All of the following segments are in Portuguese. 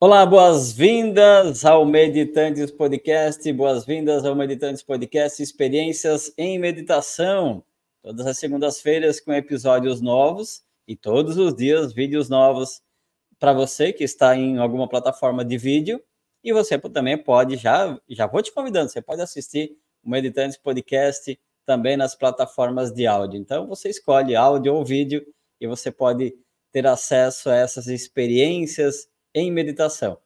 Olá, boas-vindas ao Meditantes Podcast, boas-vindas ao Meditantes Podcast Experiências em Meditação. Todas as segundas-feiras com episódios novos e todos os dias vídeos novos para você que está em alguma plataforma de vídeo e você também pode já já vou te convidando, você pode assistir o Meditantes Podcast também nas plataformas de áudio. Então você escolhe áudio ou vídeo e você pode ter acesso a essas experiências em meditação.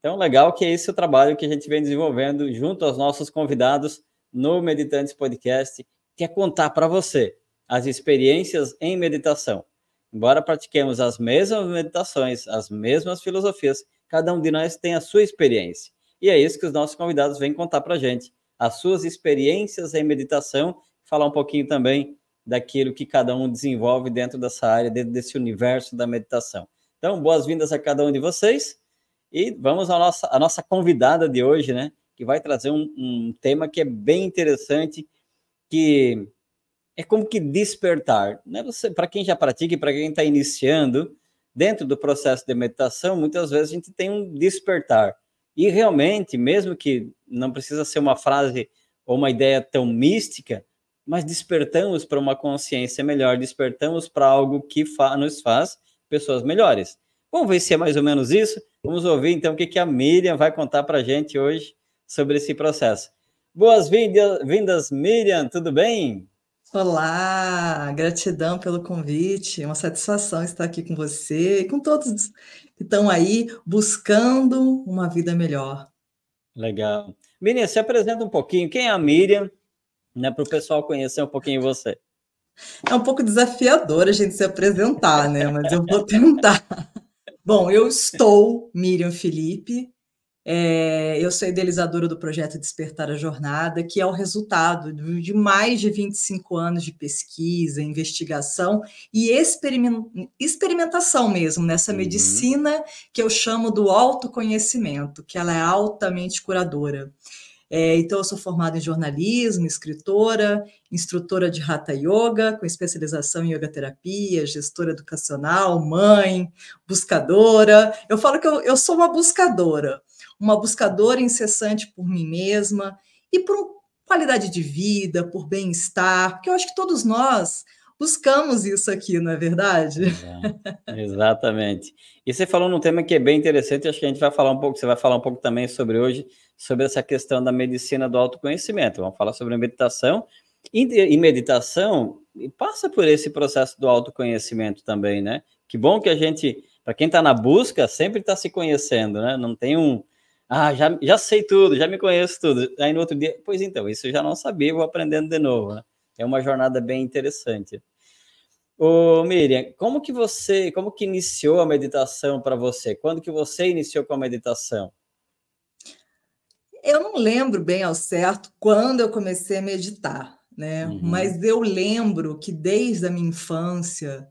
Então, legal que é esse o trabalho que a gente vem desenvolvendo junto aos nossos convidados no Meditantes Podcast, que é contar para você as experiências em meditação. Embora pratiquemos as mesmas meditações, as mesmas filosofias, cada um de nós tem a sua experiência. E é isso que os nossos convidados vêm contar para a gente, as suas experiências em meditação, falar um pouquinho também daquilo que cada um desenvolve dentro dessa área, dentro desse universo da meditação. Então, boas-vindas a cada um de vocês. E vamos à nossa, à nossa convidada de hoje, né? Que vai trazer um, um tema que é bem interessante, que é como que despertar. Né? Para quem já pratica e para quem está iniciando, dentro do processo de meditação, muitas vezes a gente tem um despertar. E realmente, mesmo que não precisa ser uma frase ou uma ideia tão mística, mas despertamos para uma consciência melhor, despertamos para algo que fa nos faz pessoas melhores. Vamos ver se é mais ou menos isso. Vamos ouvir então o que, que a Miriam vai contar para a gente hoje sobre esse processo. Boas-vindas, Miriam, tudo bem? Olá, gratidão pelo convite, é uma satisfação estar aqui com você e com todos que estão aí buscando uma vida melhor. Legal. Miriam, se apresenta um pouquinho. Quem é a Miriam? Né, para o pessoal conhecer um pouquinho você. É um pouco desafiador a gente se apresentar, né? Mas eu vou tentar. Bom, eu estou Miriam Felipe, é, eu sou idealizadora do projeto Despertar a Jornada, que é o resultado de mais de 25 anos de pesquisa, investigação e experimentação mesmo nessa uhum. medicina que eu chamo do autoconhecimento, que ela é altamente curadora. É, então, eu sou formada em jornalismo, escritora, instrutora de Hatha Yoga, com especialização em yoga terapia, gestora educacional, mãe, buscadora. Eu falo que eu, eu sou uma buscadora, uma buscadora incessante por mim mesma e por qualidade de vida, por bem-estar, porque eu acho que todos nós buscamos isso aqui, não é verdade? É, exatamente. E você falou num tema que é bem interessante, acho que a gente vai falar um pouco, você vai falar um pouco também sobre hoje, sobre essa questão da medicina do autoconhecimento. Vamos falar sobre meditação. E, meditação passa por esse processo do autoconhecimento também, né? Que bom que a gente, para quem está na busca, sempre está se conhecendo, né? Não tem um, ah, já, já sei tudo, já me conheço tudo. Aí no outro dia, pois então, isso eu já não sabia, vou aprendendo de novo, né? É uma jornada bem interessante. Ô, Miriam, como que você, como que iniciou a meditação para você? Quando que você iniciou com a meditação? Eu não lembro bem ao certo quando eu comecei a meditar, né? Uhum. Mas eu lembro que desde a minha infância,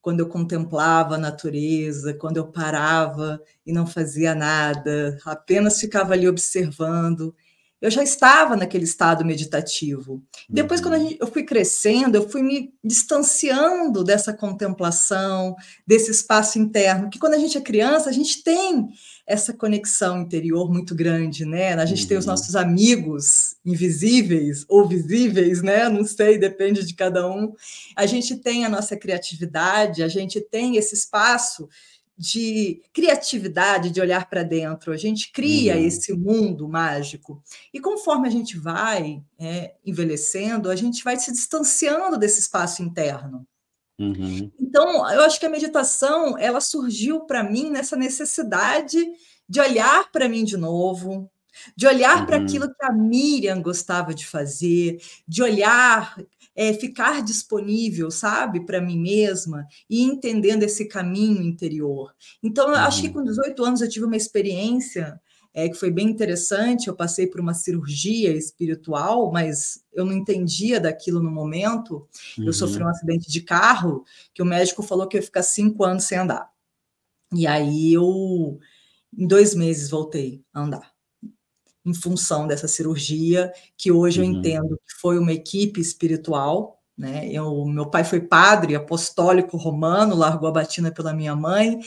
quando eu contemplava a natureza, quando eu parava e não fazia nada, apenas ficava ali observando, eu já estava naquele estado meditativo. Depois, quando uhum. eu fui crescendo, eu fui me distanciando dessa contemplação, desse espaço interno, que quando a gente é criança, a gente tem essa conexão interior muito grande, né? A gente uhum. tem os uhum. nossos amigos invisíveis ou visíveis, né? Não sei, depende de cada um. A gente tem a nossa criatividade, a gente tem esse espaço de criatividade, de olhar para dentro. A gente cria uhum. esse mundo mágico. E conforme a gente vai é, envelhecendo, a gente vai se distanciando desse espaço interno. Uhum. Então, eu acho que a meditação ela surgiu para mim nessa necessidade de olhar para mim de novo, de olhar uhum. para aquilo que a Miriam gostava de fazer, de olhar é, ficar disponível, sabe, para mim mesma e entendendo esse caminho interior. Então, eu acho que uhum. com 18 anos eu tive uma experiência é, que foi bem interessante. Eu passei por uma cirurgia espiritual, mas eu não entendia daquilo no momento. Uhum. Eu sofri um acidente de carro que o médico falou que eu ia ficar cinco anos sem andar. E aí eu, em dois meses, voltei a andar em função dessa cirurgia, que hoje uhum. eu entendo que foi uma equipe espiritual. Né? Eu, meu pai foi padre apostólico romano, largou a batina pela minha mãe,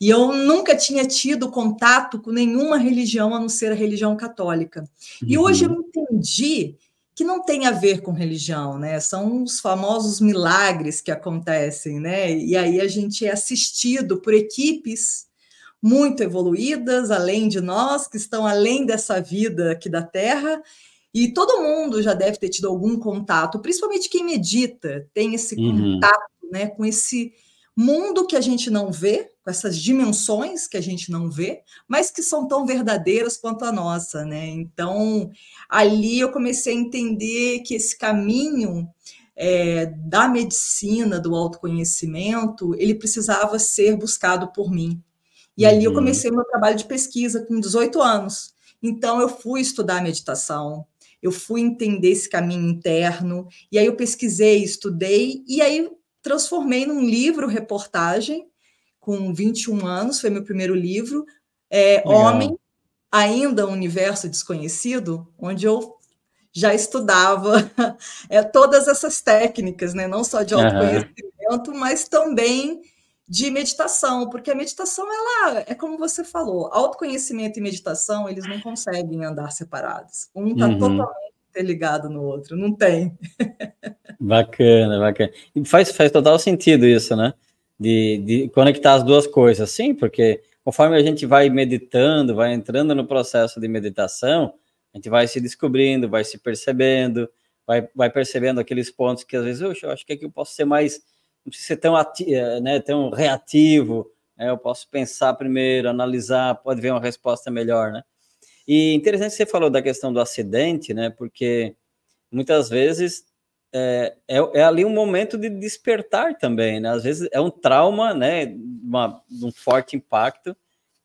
E eu nunca tinha tido contato com nenhuma religião a não ser a religião católica. Uhum. E hoje eu entendi que não tem a ver com religião, né? São os famosos milagres que acontecem, né? E aí a gente é assistido por equipes muito evoluídas, além de nós, que estão além dessa vida aqui da Terra, e todo mundo já deve ter tido algum contato, principalmente quem medita, tem esse uhum. contato né, com esse mundo que a gente não vê, com essas dimensões que a gente não vê, mas que são tão verdadeiras quanto a nossa, né? Então, ali eu comecei a entender que esse caminho é, da medicina, do autoconhecimento, ele precisava ser buscado por mim. E ali eu uhum. comecei meu trabalho de pesquisa com 18 anos. Então, eu fui estudar meditação, eu fui entender esse caminho interno, e aí eu pesquisei, estudei, e aí transformei num livro reportagem com 21 anos, foi meu primeiro livro, é, Homem, ainda um universo desconhecido, onde eu já estudava é, todas essas técnicas, né? não só de autoconhecimento, uhum. mas também de meditação, porque a meditação ela é como você falou, autoconhecimento e meditação eles não conseguem andar separados. Um está uhum. totalmente ligado no outro, não tem. bacana, bacana. E faz, faz total sentido isso, né? De, de conectar as duas coisas, sim, porque conforme a gente vai meditando, vai entrando no processo de meditação, a gente vai se descobrindo, vai se percebendo, vai, vai percebendo aqueles pontos que às vezes eu acho que aqui eu posso ser mais não precisa ser tão, ati eh, né, tão reativo, né, eu posso pensar primeiro, analisar, pode ver uma resposta melhor, né? E interessante que você falou da questão do acidente, né? Porque muitas vezes é, é, é, ali um momento de despertar também, né? Às vezes é um trauma, né? Uma, um forte impacto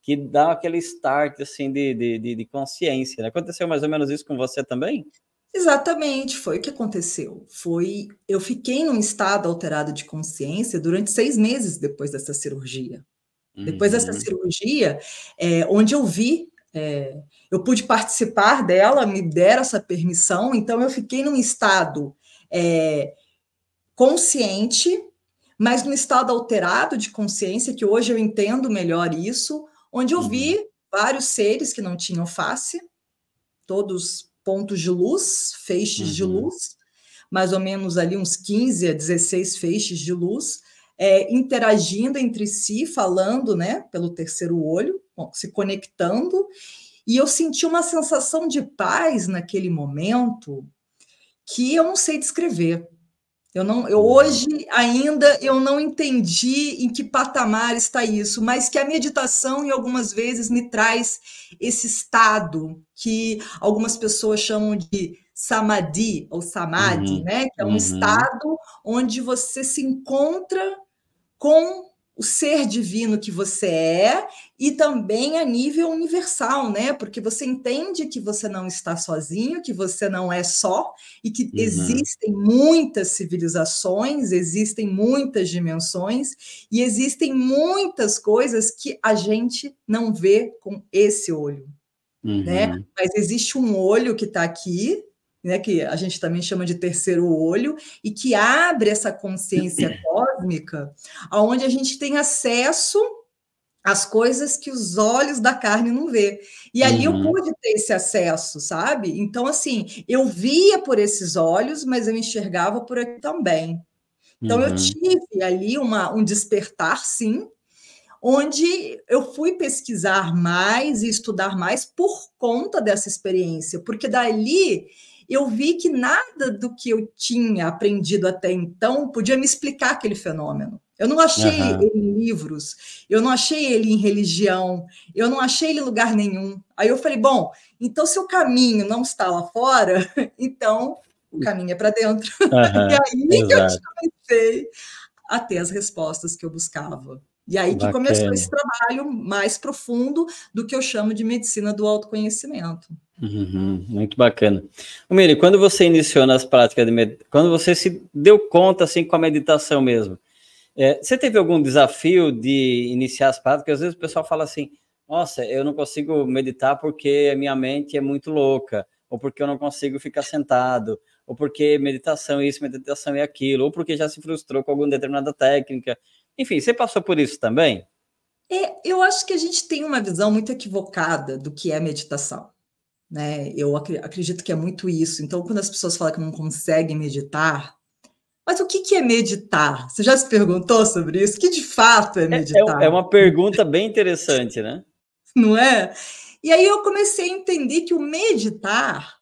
que dá aquele start assim de, de, de consciência. Né? Aconteceu mais ou menos isso com você também? Exatamente, foi o que aconteceu. Foi, eu fiquei num estado alterado de consciência durante seis meses depois dessa cirurgia. Uhum. Depois dessa uhum. cirurgia, é, onde eu vi, é, eu pude participar dela, me deram essa permissão, então eu fiquei num estado é, consciente, mas num estado alterado de consciência, que hoje eu entendo melhor isso, onde eu vi uhum. vários seres que não tinham face, todos pontos de luz, feixes uhum. de luz, mais ou menos ali uns 15 a 16 feixes de luz, é, interagindo entre si, falando, né, pelo terceiro olho, se conectando, e eu senti uma sensação de paz naquele momento que eu não sei descrever. Eu não, eu hoje ainda eu não entendi em que patamar está isso, mas que a meditação em algumas vezes me traz esse estado que algumas pessoas chamam de samadhi ou samadhi, uhum. né? Que é um uhum. estado onde você se encontra com o ser divino que você é e também a nível universal, né? Porque você entende que você não está sozinho, que você não é só e que uhum. existem muitas civilizações, existem muitas dimensões e existem muitas coisas que a gente não vê com esse olho, né? uhum. né? Mas existe um olho que está aqui né, que a gente também chama de terceiro olho, e que abre essa consciência cósmica, aonde a gente tem acesso às coisas que os olhos da carne não vê. E ali uhum. eu pude ter esse acesso, sabe? Então, assim, eu via por esses olhos, mas eu enxergava por aqui também. Então, uhum. eu tive ali uma, um despertar, sim, onde eu fui pesquisar mais e estudar mais por conta dessa experiência, porque dali eu vi que nada do que eu tinha aprendido até então podia me explicar aquele fenômeno. Eu não achei uhum. ele em livros, eu não achei ele em religião, eu não achei ele em lugar nenhum. Aí eu falei, bom, então se o caminho não está lá fora, então o caminho é para dentro. Uhum. e aí Exato. que eu comecei a ter as respostas que eu buscava. E aí que Bacana. começou esse trabalho mais profundo do que eu chamo de medicina do autoconhecimento. Uhum, muito bacana. Miri, quando você iniciou nas práticas de meditação, quando você se deu conta assim com a meditação mesmo, é, você teve algum desafio de iniciar as práticas? Às vezes o pessoal fala assim: nossa, eu não consigo meditar porque a minha mente é muito louca, ou porque eu não consigo ficar sentado, ou porque meditação é isso, meditação é aquilo, ou porque já se frustrou com alguma determinada técnica. Enfim, você passou por isso também? É, eu acho que a gente tem uma visão muito equivocada do que é meditação. Né? Eu acredito que é muito isso. Então, quando as pessoas falam que não conseguem meditar, mas o que, que é meditar? Você já se perguntou sobre isso? O que de fato é, é, é meditar? É, é uma pergunta bem interessante, né? Não é? E aí eu comecei a entender que o meditar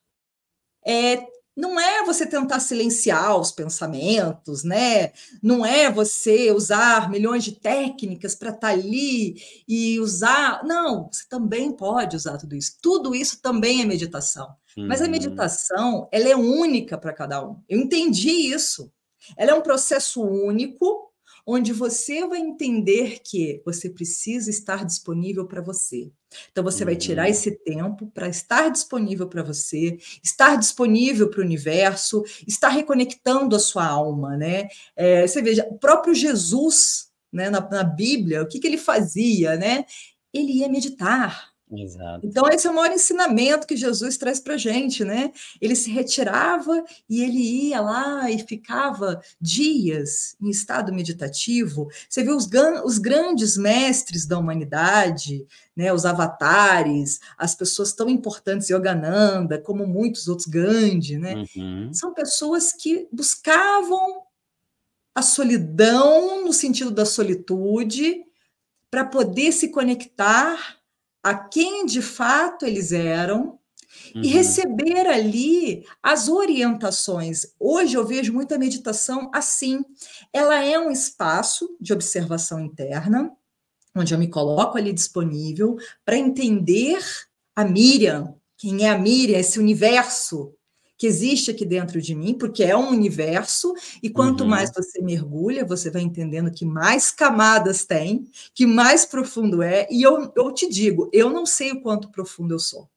é não é você tentar silenciar os pensamentos, né? Não é você usar milhões de técnicas para estar tá ali e usar. Não, você também pode usar tudo isso. Tudo isso também é meditação. Uhum. Mas a uhum. meditação, ela é única para cada um. Eu entendi isso. Ela é um processo único onde você vai entender que você precisa estar disponível para você. Então, você vai tirar uhum. esse tempo para estar disponível para você, estar disponível para o universo, estar reconectando a sua alma, né? É, você veja, o próprio Jesus, né, na, na Bíblia, o que, que ele fazia, né? Ele ia meditar. Exato. Então, esse é o maior ensinamento que Jesus traz para a gente, né? Ele se retirava e ele ia lá e ficava dias em estado meditativo. Você vê os, os grandes mestres da humanidade, né? Os avatares, as pessoas tão importantes, Yogananda, como muitos outros, Gandhi, né? Uhum. São pessoas que buscavam a solidão no sentido da solitude para poder se conectar a quem de fato eles eram uhum. e receber ali as orientações. Hoje eu vejo muita meditação assim. Ela é um espaço de observação interna, onde eu me coloco ali disponível para entender a Miriam, quem é a Miriam, esse universo que existe aqui dentro de mim, porque é um universo, e quanto uhum. mais você mergulha, você vai entendendo que mais camadas tem, que mais profundo é, e eu, eu te digo, eu não sei o quanto profundo eu sou.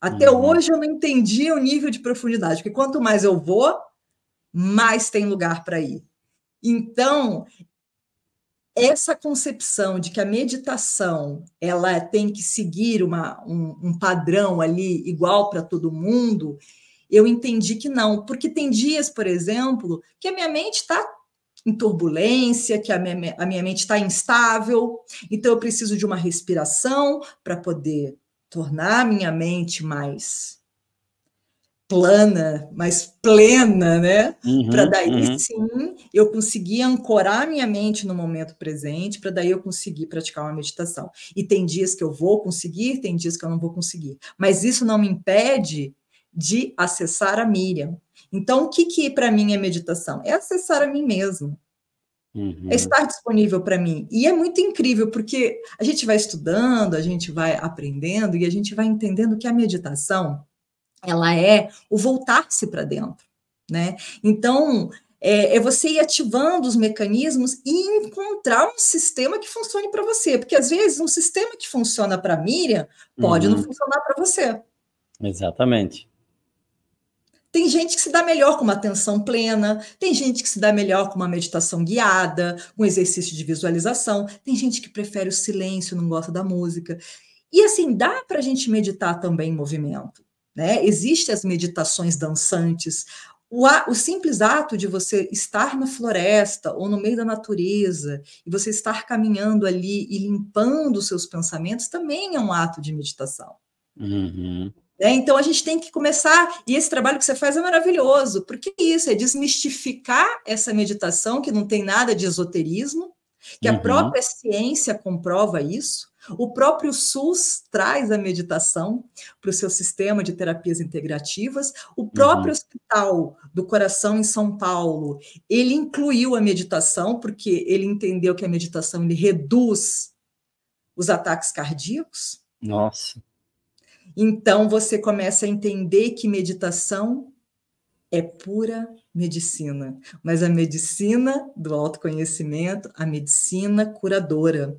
Até uhum. hoje eu não entendi o nível de profundidade, porque quanto mais eu vou, mais tem lugar para ir. Então, essa concepção de que a meditação ela tem que seguir uma, um, um padrão ali igual para todo mundo, eu entendi que não, porque tem dias, por exemplo, que a minha mente está em turbulência, que a minha, a minha mente está instável, então eu preciso de uma respiração para poder tornar a minha mente mais plana, mais plena, né? Uhum, para daí uhum. sim eu conseguir ancorar minha mente no momento presente, para daí eu conseguir praticar uma meditação. E tem dias que eu vou conseguir, tem dias que eu não vou conseguir. Mas isso não me impede de acessar a Miriam. Então, o que, que para mim é meditação? É acessar a mim mesmo. Uhum. É estar disponível para mim. E é muito incrível, porque a gente vai estudando, a gente vai aprendendo e a gente vai entendendo que a meditação ela é o voltar-se para dentro. Né? Então, é, é, você ir ativando os mecanismos e encontrar um sistema que funcione para você. Porque às vezes um sistema que funciona para Miriam pode uhum. não funcionar para você. Exatamente. Tem gente que se dá melhor com uma atenção plena, tem gente que se dá melhor com uma meditação guiada, um exercício de visualização, tem gente que prefere o silêncio, não gosta da música. E assim, dá para a gente meditar também em movimento. Né? Existem as meditações dançantes, o, o, simples ato de você estar na floresta ou no meio da natureza e você estar caminhando ali e limpando os seus pensamentos também é um ato de meditação. Uhum. É, então a gente tem que começar, e esse trabalho que você faz é maravilhoso, porque é isso é desmistificar essa meditação que não tem nada de esoterismo, que uhum. a própria ciência comprova isso. O próprio SUS traz a meditação para o seu sistema de terapias integrativas. O próprio uhum. Hospital do Coração em São Paulo, ele incluiu a meditação porque ele entendeu que a meditação ele reduz os ataques cardíacos. Nossa. Então você começa a entender que meditação é pura medicina, mas a medicina do autoconhecimento, a medicina curadora.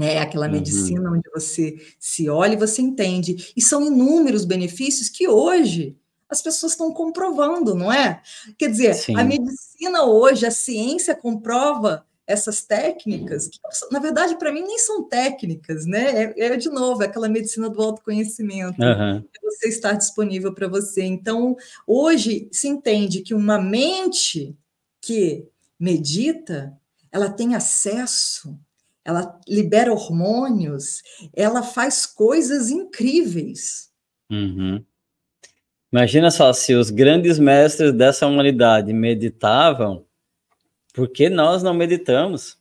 É aquela uhum. medicina onde você se olha e você entende. E são inúmeros benefícios que hoje as pessoas estão comprovando, não é? Quer dizer, Sim. a medicina hoje, a ciência comprova essas técnicas, que, na verdade, para mim, nem são técnicas, né? É, é, de novo, é aquela medicina do autoconhecimento, uhum. você estar disponível para você. Então, hoje se entende que uma mente que medita, ela tem acesso, ela libera hormônios, ela faz coisas incríveis. Uhum. Imagina só, se os grandes mestres dessa humanidade meditavam, por que nós não meditamos?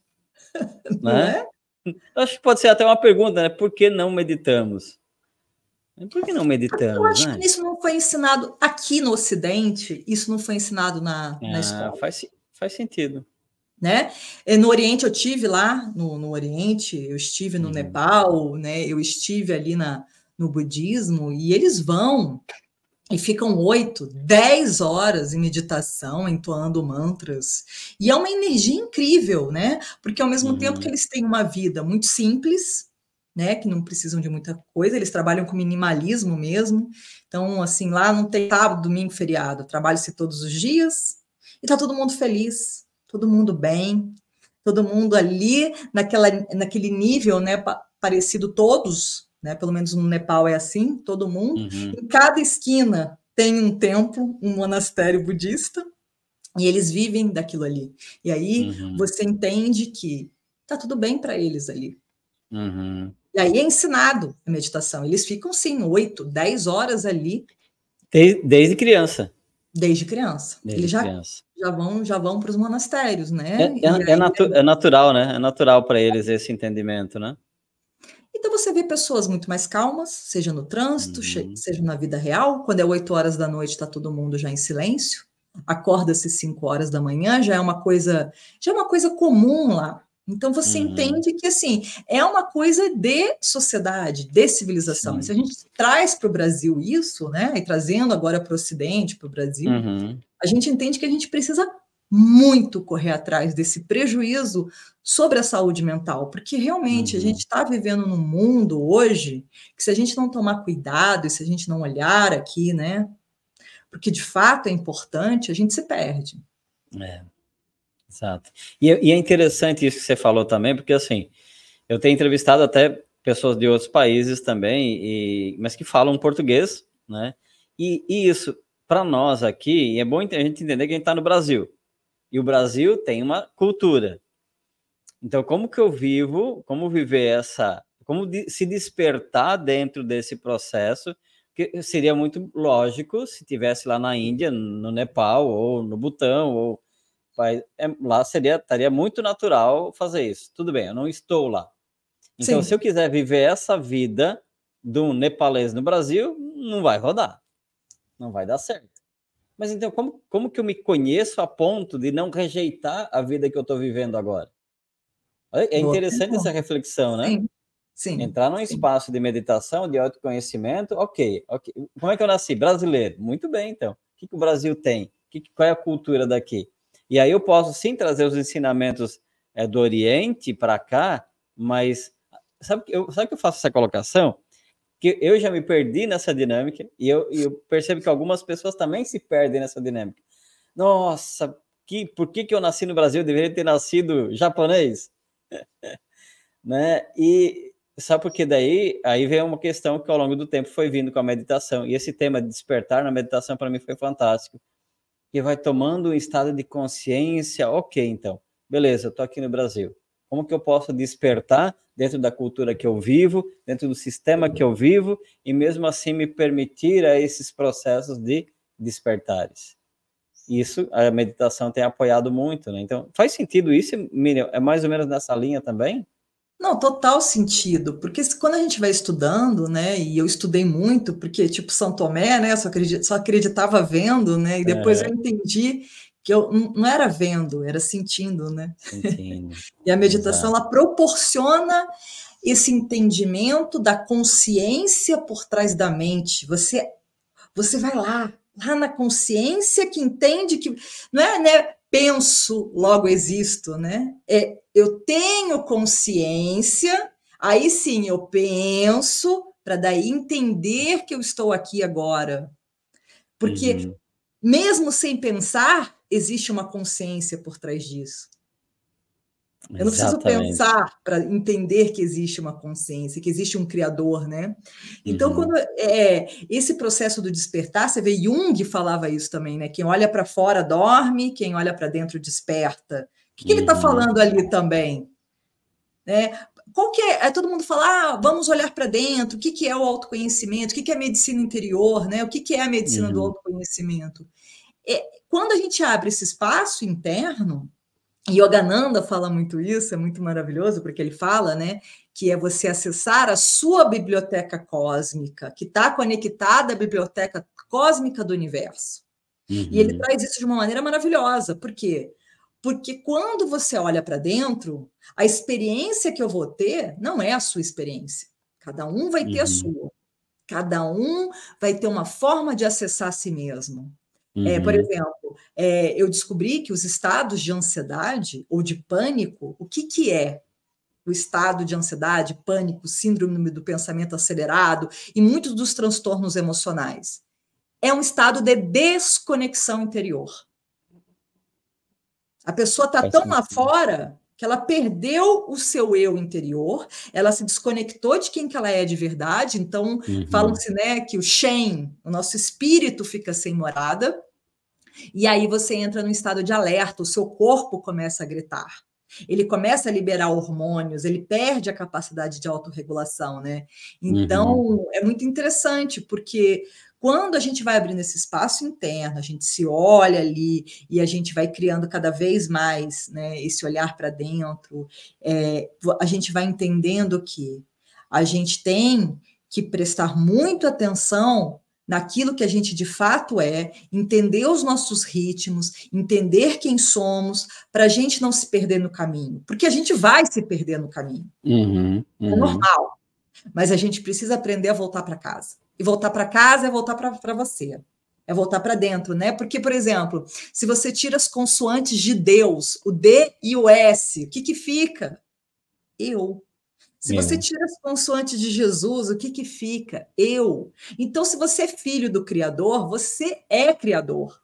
Não né? é? Acho que pode ser até uma pergunta, né? Por que não meditamos? Por que não meditamos? Eu acho né? que isso não foi ensinado aqui no Ocidente, isso não foi ensinado na, ah, na escola. Faz, faz sentido. Né? No Oriente eu tive lá, no, no Oriente, eu estive no uhum. Nepal, né? eu estive ali na, no budismo, e eles vão e ficam oito, dez horas em meditação, entoando mantras. E é uma energia incrível, né? Porque ao mesmo uhum. tempo que eles têm uma vida muito simples, né, que não precisam de muita coisa, eles trabalham com minimalismo mesmo. Então, assim, lá não tem sábado, domingo, feriado, trabalha-se todos os dias e tá todo mundo feliz, todo mundo bem, todo mundo ali naquela, naquele nível, né, parecido todos, né, pelo menos no Nepal é assim, todo mundo. Uhum. Em cada esquina tem um templo, um monastério budista, e eles vivem daquilo ali. E aí uhum. você entende que tá tudo bem para eles ali. Uhum. E aí é ensinado a meditação. Eles ficam, sim, oito, dez horas ali. Desde, desde criança. Desde criança. Desde Eles já, criança. já vão já vão para os monastérios, né? É, é, é, natu é natural, né? É natural para eles esse entendimento, né? Então você vê pessoas muito mais calmas, seja no trânsito, uhum. seja na vida real. Quando é oito horas da noite, está todo mundo já em silêncio. Acorda-se cinco horas da manhã, já é uma coisa, já é uma coisa comum lá. Então você uhum. entende que assim é uma coisa de sociedade, de civilização. Se a gente traz para o Brasil isso, né, e trazendo agora para o Ocidente, para o Brasil, uhum. a gente entende que a gente precisa muito correr atrás desse prejuízo sobre a saúde mental, porque realmente uhum. a gente está vivendo num mundo hoje que se a gente não tomar cuidado e se a gente não olhar aqui, né, porque de fato é importante, a gente se perde. É. Exato. E, e, é interessante isso que você falou também, porque assim, eu tenho entrevistado até pessoas de outros países também, e, mas que falam português, né? E, e isso, para nós aqui, é bom a gente entender que a gente está no Brasil. E o Brasil tem uma cultura. Então, como que eu vivo, como viver essa, como se despertar dentro desse processo, que seria muito lógico se tivesse lá na Índia, no Nepal, ou no Butão, ou é, lá seria estaria muito natural fazer isso. Tudo bem, eu não estou lá. Então, Sim. se eu quiser viver essa vida de um nepalês no Brasil, não vai rodar. Não vai dar certo. Mas então, como, como que eu me conheço a ponto de não rejeitar a vida que eu estou vivendo agora? É interessante essa reflexão, né? Sim. Sim. Entrar num Sim. espaço de meditação, de autoconhecimento, ok, ok. Como é que eu nasci? Brasileiro. Muito bem, então. O que, que o Brasil tem? Que, qual é a cultura daqui? E aí eu posso sim trazer os ensinamentos é, do Oriente para cá, mas sabe que eu, sabe que eu faço essa colocação? Que eu já me perdi nessa dinâmica e eu, eu percebo que algumas pessoas também se perdem nessa dinâmica. Nossa, que, por que, que eu nasci no Brasil? Eu deveria ter nascido japonês, né? E sabe porque daí aí vem uma questão que ao longo do tempo foi vindo com a meditação e esse tema de despertar na meditação para mim foi fantástico que vai tomando um estado de consciência, ok, então, beleza, eu aqui no Brasil. Como que eu posso despertar dentro da cultura que eu vivo, dentro do sistema que eu vivo, e mesmo assim me permitir a esses processos de despertares? Isso a meditação tem apoiado muito, né? Então, faz sentido isso, Miriam? É mais ou menos nessa linha também? Não, total sentido, porque quando a gente vai estudando, né, e eu estudei muito, porque, tipo, São Tomé, né, só, acredit, só acreditava vendo, né, e depois é. eu entendi que eu não era vendo, era sentindo, né? Sentindo. e a meditação, Exato. ela proporciona esse entendimento da consciência por trás da mente. Você, você vai lá, lá na consciência que entende que não é, né, penso, logo existo, né? É, eu tenho consciência, aí sim eu penso, para daí entender que eu estou aqui agora. Porque, uhum. mesmo sem pensar, existe uma consciência por trás disso. Eu não preciso pensar para entender que existe uma consciência, que existe um criador, né? Então, uhum. quando é esse processo do despertar, você vê Jung falava isso também, né? Quem olha para fora dorme, quem olha para dentro desperta. O que, que tá uhum. ele está falando ali também? Né? Qual que é? Todo mundo fala, ah, vamos olhar para dentro, o que, que é o autoconhecimento, o que, que é a medicina interior, né? o que, que é a medicina uhum. do autoconhecimento. É, quando a gente abre esse espaço interno, e Yogananda fala muito isso, é muito maravilhoso, porque ele fala, né, que é você acessar a sua biblioteca cósmica, que está conectada à biblioteca cósmica do universo. Uhum. E ele uhum. traz isso de uma maneira maravilhosa, por quê? Porque quando você olha para dentro, a experiência que eu vou ter não é a sua experiência. Cada um vai ter uhum. a sua. Cada um vai ter uma forma de acessar a si mesmo. Uhum. É, por uhum. exemplo, é, eu descobri que os estados de ansiedade ou de pânico, o que, que é? O estado de ansiedade, pânico, síndrome do pensamento acelerado e muitos dos transtornos emocionais. É um estado de desconexão interior. A pessoa está tão lá fora que ela perdeu o seu eu interior, ela se desconectou de quem que ela é de verdade, então uhum. falam-se né, que o Shen, o nosso espírito fica sem morada, e aí você entra no estado de alerta, o seu corpo começa a gritar. Ele começa a liberar hormônios, ele perde a capacidade de autorregulação, né? Então, uhum. é muito interessante, porque quando a gente vai abrindo esse espaço interno, a gente se olha ali e a gente vai criando cada vez mais né, esse olhar para dentro, é, a gente vai entendendo que a gente tem que prestar muito atenção naquilo que a gente de fato é, entender os nossos ritmos, entender quem somos, para a gente não se perder no caminho, porque a gente vai se perder no caminho. Uhum, é uhum. É normal. Mas a gente precisa aprender a voltar para casa. E voltar para casa é voltar para você. É voltar para dentro, né? Porque, por exemplo, se você tira as consoantes de Deus, o D e o S, o que, que fica? Eu. Se você tira as consoantes de Jesus, o que, que fica? Eu. Então, se você é filho do Criador, você é Criador.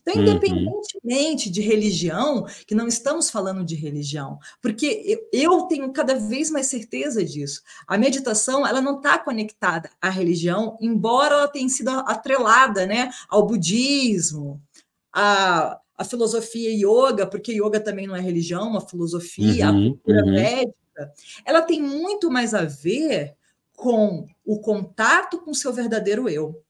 Então, uhum. independentemente uhum. de religião, que não estamos falando de religião, porque eu tenho cada vez mais certeza disso. A meditação, ela não está conectada à religião, embora ela tenha sido atrelada, né, ao budismo, à, à filosofia yoga, porque yoga também não é religião, uma filosofia, uhum. a cultura uhum. médica, ela tem muito mais a ver com o contato com o seu verdadeiro eu.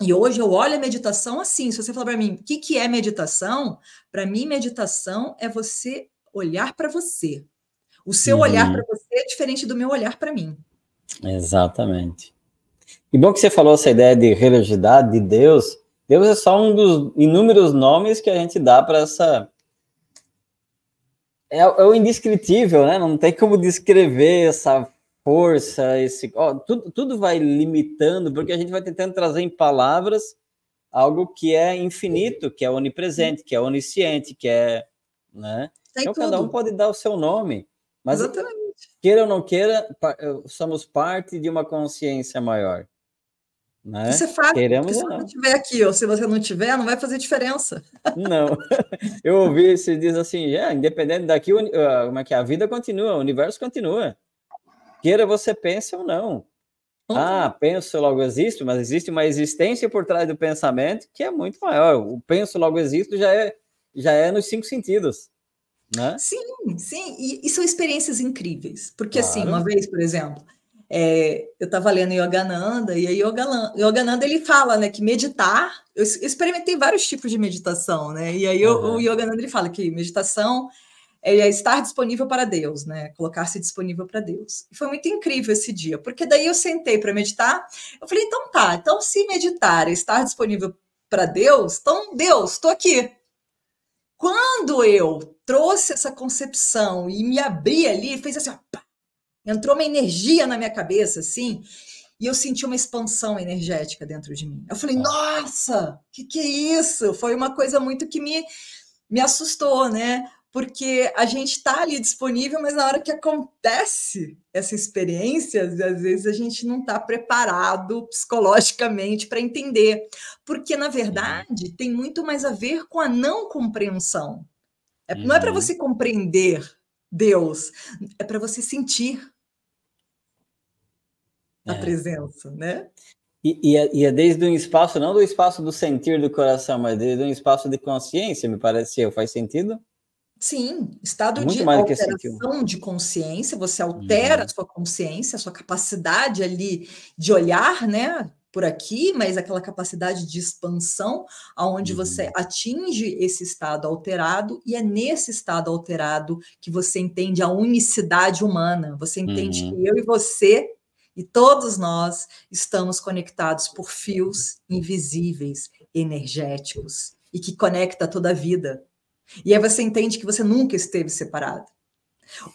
E hoje eu olho a meditação assim. Se você falar para mim, o que, que é meditação? Para mim, meditação é você olhar para você. O seu uhum. olhar para você é diferente do meu olhar para mim. Exatamente. E bom que você falou essa ideia de religiosidade, de Deus. Deus é só um dos inúmeros nomes que a gente dá para essa. É, é o indescritível, né? Não tem como descrever essa força, esse, ó, tudo, tudo vai limitando, porque a gente vai tentando trazer em palavras algo que é infinito, que é onipresente, que é onisciente, que é, né? Tem então tudo. cada um pode dar o seu nome, mas Exatamente. queira ou não queira, somos parte de uma consciência maior. Né? Isso é fato, Queremos se você estiver aqui ou se você não tiver, não vai fazer diferença. Não. Eu ouvi se diz assim, é, independente daqui, como é que é? a vida continua, o universo continua. Queira você pense ou não. Uhum. Ah, penso, logo existo, mas existe uma existência por trás do pensamento que é muito maior. O penso, logo existo já é, já é nos cinco sentidos. Né? Sim, sim, e, e são experiências incríveis. Porque, claro. assim, uma vez, por exemplo, é, eu estava lendo Yogananda, e a Yogananda, Yogananda ele fala né, que meditar, eu experimentei vários tipos de meditação, né? E aí uhum. o Yogananda ele fala que meditação é estar disponível para Deus, né? Colocar-se disponível para Deus. E foi muito incrível esse dia, porque daí eu sentei para meditar. Eu falei, então tá, então se meditar é estar disponível para Deus, então Deus, estou aqui. Quando eu trouxe essa concepção e me abri ali, fez assim, ó, pá, entrou uma energia na minha cabeça, assim, e eu senti uma expansão energética dentro de mim. Eu falei, nossa, que que é isso? Foi uma coisa muito que me me assustou, né? Porque a gente está ali disponível, mas na hora que acontece essa experiência, às vezes a gente não está preparado psicologicamente para entender, porque na verdade tem muito mais a ver com a não compreensão. É, uhum. Não é para uhum. você compreender Deus, é para você sentir a é. presença, né? E, e, é, e, é, desde um espaço, não do espaço do sentir do coração, mas desde um espaço de consciência, me pareceu. Faz sentido? Sim, estado Muito de alteração de consciência, você altera uhum. a sua consciência, a sua capacidade ali de olhar, né, por aqui, mas aquela capacidade de expansão, aonde uhum. você atinge esse estado alterado, e é nesse estado alterado que você entende a unicidade humana, você entende uhum. que eu e você e todos nós estamos conectados por fios invisíveis, energéticos, e que conecta toda a vida. E aí você entende que você nunca esteve separado.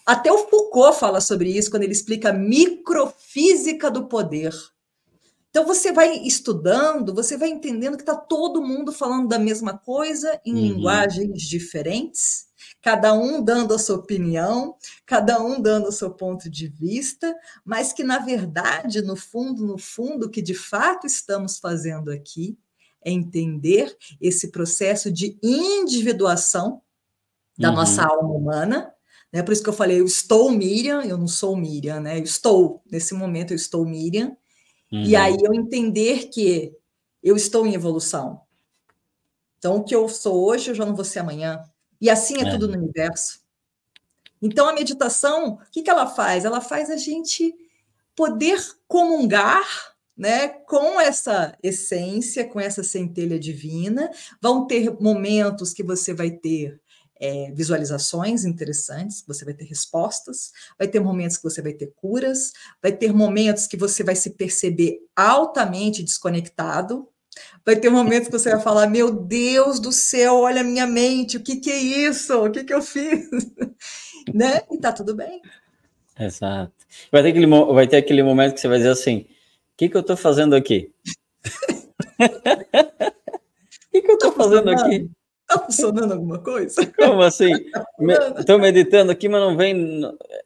Até o Foucault fala sobre isso quando ele explica a microfísica do poder. Então você vai estudando, você vai entendendo que está todo mundo falando da mesma coisa em uhum. linguagens diferentes, cada um dando a sua opinião, cada um dando o seu ponto de vista, mas que na verdade, no fundo, no fundo, o que de fato estamos fazendo aqui entender esse processo de individuação da uhum. nossa alma humana. Né? Por isso que eu falei, eu estou Miriam, eu não sou Miriam, né? Eu estou, nesse momento, eu estou Miriam. Uhum. E aí eu entender que eu estou em evolução. Então, o que eu sou hoje, eu já não vou ser amanhã. E assim é, é. tudo no universo. Então, a meditação, o que, que ela faz? Ela faz a gente poder comungar né, com essa essência, com essa centelha divina. Vão ter momentos que você vai ter é, visualizações interessantes, você vai ter respostas, vai ter momentos que você vai ter curas, vai ter momentos que você vai se perceber altamente desconectado, vai ter momentos que você vai falar: Meu Deus do céu, olha a minha mente, o que, que é isso? O que, que eu fiz? né? E tá tudo bem. Exato. Vai ter, aquele, vai ter aquele momento que você vai dizer assim que, que eu estou fazendo aqui? O que, que eu estou tá fazendo aqui? Está funcionando alguma coisa? Como assim? Estou me, meditando aqui, mas não vem.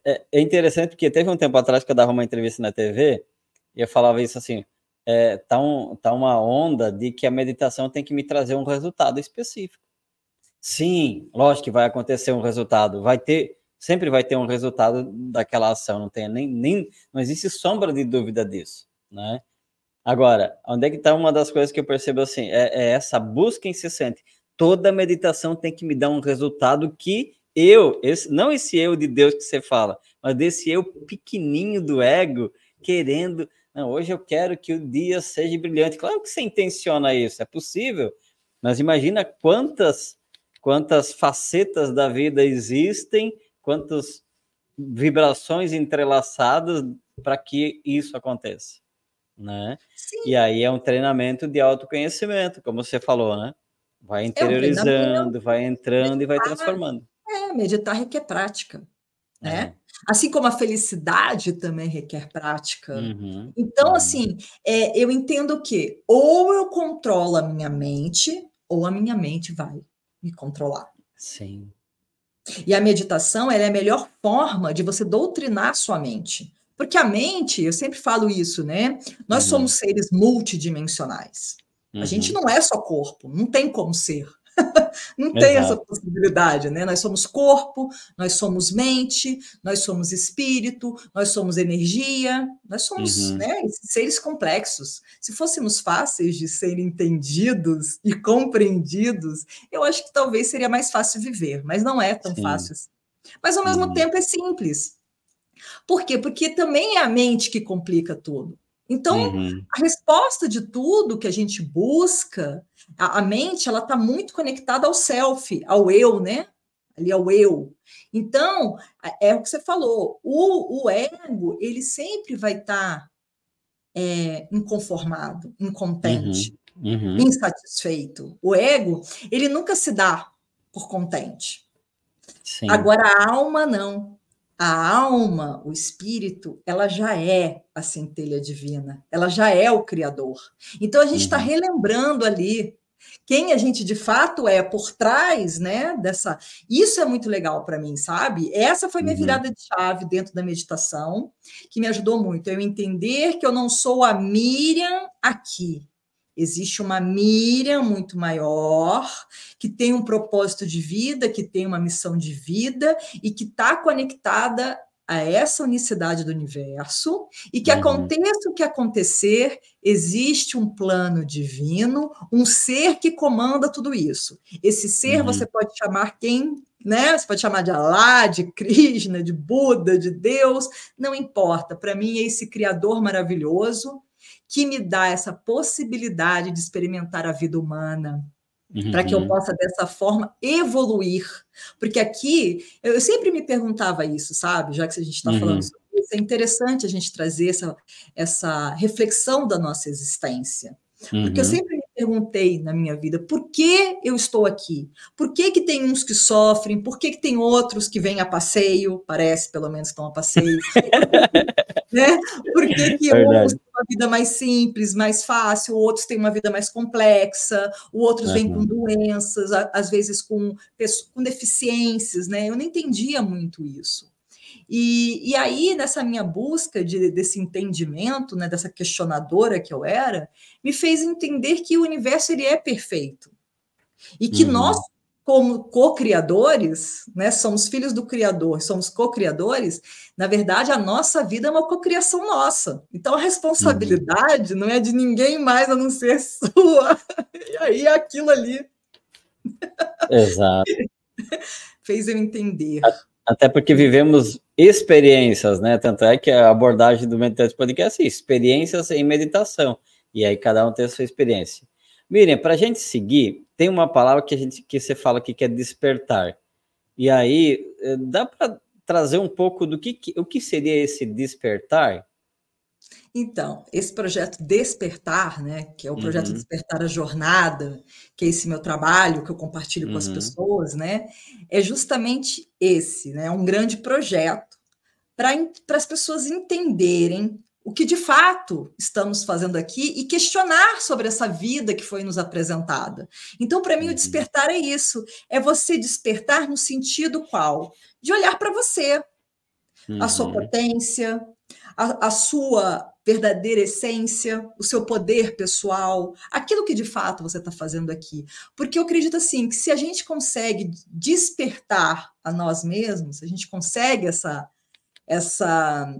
É, é, interessante porque teve um tempo atrás que eu dava uma entrevista na TV e eu falava isso assim: é, tá, um, tá uma onda de que a meditação tem que me trazer um resultado específico. Sim, lógico que vai acontecer um resultado, vai ter, sempre vai ter um resultado daquela ação, não tem nem, nem não existe sombra de dúvida disso né? Agora, onde é que está uma das coisas que eu percebo assim? É, é, essa busca incessante. Toda meditação tem que me dar um resultado que eu, esse, não esse eu de Deus que você fala, mas desse eu pequenininho do ego, querendo. Não, hoje eu quero que o dia seja brilhante. Claro que você intenciona isso, é possível, mas imagina quantas quantas facetas da vida existem, quantas vibrações entrelaçadas para que isso aconteça né? Sim. E aí é um treinamento de autoconhecimento, como você falou, né? Vai interiorizando, é vai entrando meditar, e vai transformando. É, meditar requer prática, né? É. Assim como a felicidade também requer prática. Uhum, então, uhum. assim, é, eu entendo que ou eu controlo a minha mente, ou a minha mente vai me controlar. Sim. E a meditação é a melhor forma de você doutrinar a sua mente. Porque a mente, eu sempre falo isso, né? Nós uhum. somos seres multidimensionais. Uhum. A gente uhum. não é só corpo, não tem como ser. não tem Exato. essa possibilidade, né? Nós somos corpo, nós somos mente, nós somos espírito, nós somos energia, nós somos uhum. né, seres complexos. Se fôssemos fáceis de serem entendidos e compreendidos, eu acho que talvez seria mais fácil viver, mas não é tão Sim. fácil assim. Mas ao mesmo uhum. tempo é simples. Por quê? Porque também é a mente que complica tudo. Então, uhum. a resposta de tudo que a gente busca, a, a mente, ela está muito conectada ao self, ao eu, né? Ali ao eu. Então, é o que você falou, o, o ego, ele sempre vai estar tá, é, inconformado, incontente, uhum. Uhum. insatisfeito. O ego, ele nunca se dá por contente. Sim. Agora, a alma não a alma, o espírito, ela já é a centelha divina, ela já é o criador. Então a gente está uhum. relembrando ali quem a gente de fato é por trás, né, dessa. Isso é muito legal para mim, sabe? Essa foi minha uhum. virada de chave dentro da meditação, que me ajudou muito. Eu entender que eu não sou a Miriam aqui, Existe uma Miriam muito maior, que tem um propósito de vida, que tem uma missão de vida e que está conectada a essa unicidade do universo e que uhum. aconteça o que acontecer, existe um plano divino, um ser que comanda tudo isso. Esse ser uhum. você pode chamar quem né? Você pode chamar de Alá, de Krishna, de Buda, de Deus, não importa. Para mim, é esse Criador maravilhoso que me dá essa possibilidade de experimentar a vida humana, uhum. para que eu uhum. possa, dessa forma, evoluir. Porque aqui, eu sempre me perguntava isso, sabe? Já que a gente está uhum. falando sobre isso, é interessante a gente trazer essa, essa reflexão da nossa existência. Uhum. Porque eu uhum. sempre perguntei na minha vida, por que eu estou aqui? Por que, que tem uns que sofrem? Por que, que tem outros que vêm a passeio? Parece, pelo menos, estão a passeio. né? Por que, que uns têm uma vida mais simples, mais fácil, outros têm uma vida mais complexa, outros uhum. vêm com doenças, às vezes com, com deficiências, né? Eu não entendia muito isso. E, e aí, nessa minha busca de, desse entendimento, né, dessa questionadora que eu era, me fez entender que o universo ele é perfeito. E que uhum. nós, como co-criadores, né, somos filhos do Criador, somos co-criadores, na verdade, a nossa vida é uma co-criação nossa. Então, a responsabilidade uhum. não é de ninguém mais a não ser sua. E aí, aquilo ali. Exato. Fez eu entender. Até porque vivemos experiências, né? Tanto é que a abordagem do Meditante Podcast é experiências em meditação. E aí cada um tem a sua experiência. Miriam, para a gente seguir, tem uma palavra que a gente que você fala aqui que é despertar. E aí eh, dá para trazer um pouco do que, o que seria esse despertar? Então, esse projeto Despertar, né, que é o projeto uhum. Despertar a Jornada, que é esse meu trabalho que eu compartilho uhum. com as uhum. pessoas, né, é justamente esse, né, um grande projeto para as pessoas entenderem o que de fato estamos fazendo aqui e questionar sobre essa vida que foi nos apresentada. Então, para mim, o uhum. despertar é isso: é você despertar no sentido qual? De olhar para você, uhum. a sua uhum. potência, a, a sua verdadeira essência, o seu poder pessoal, aquilo que de fato você está fazendo aqui. Porque eu acredito assim que se a gente consegue despertar a nós mesmos, a gente consegue essa essa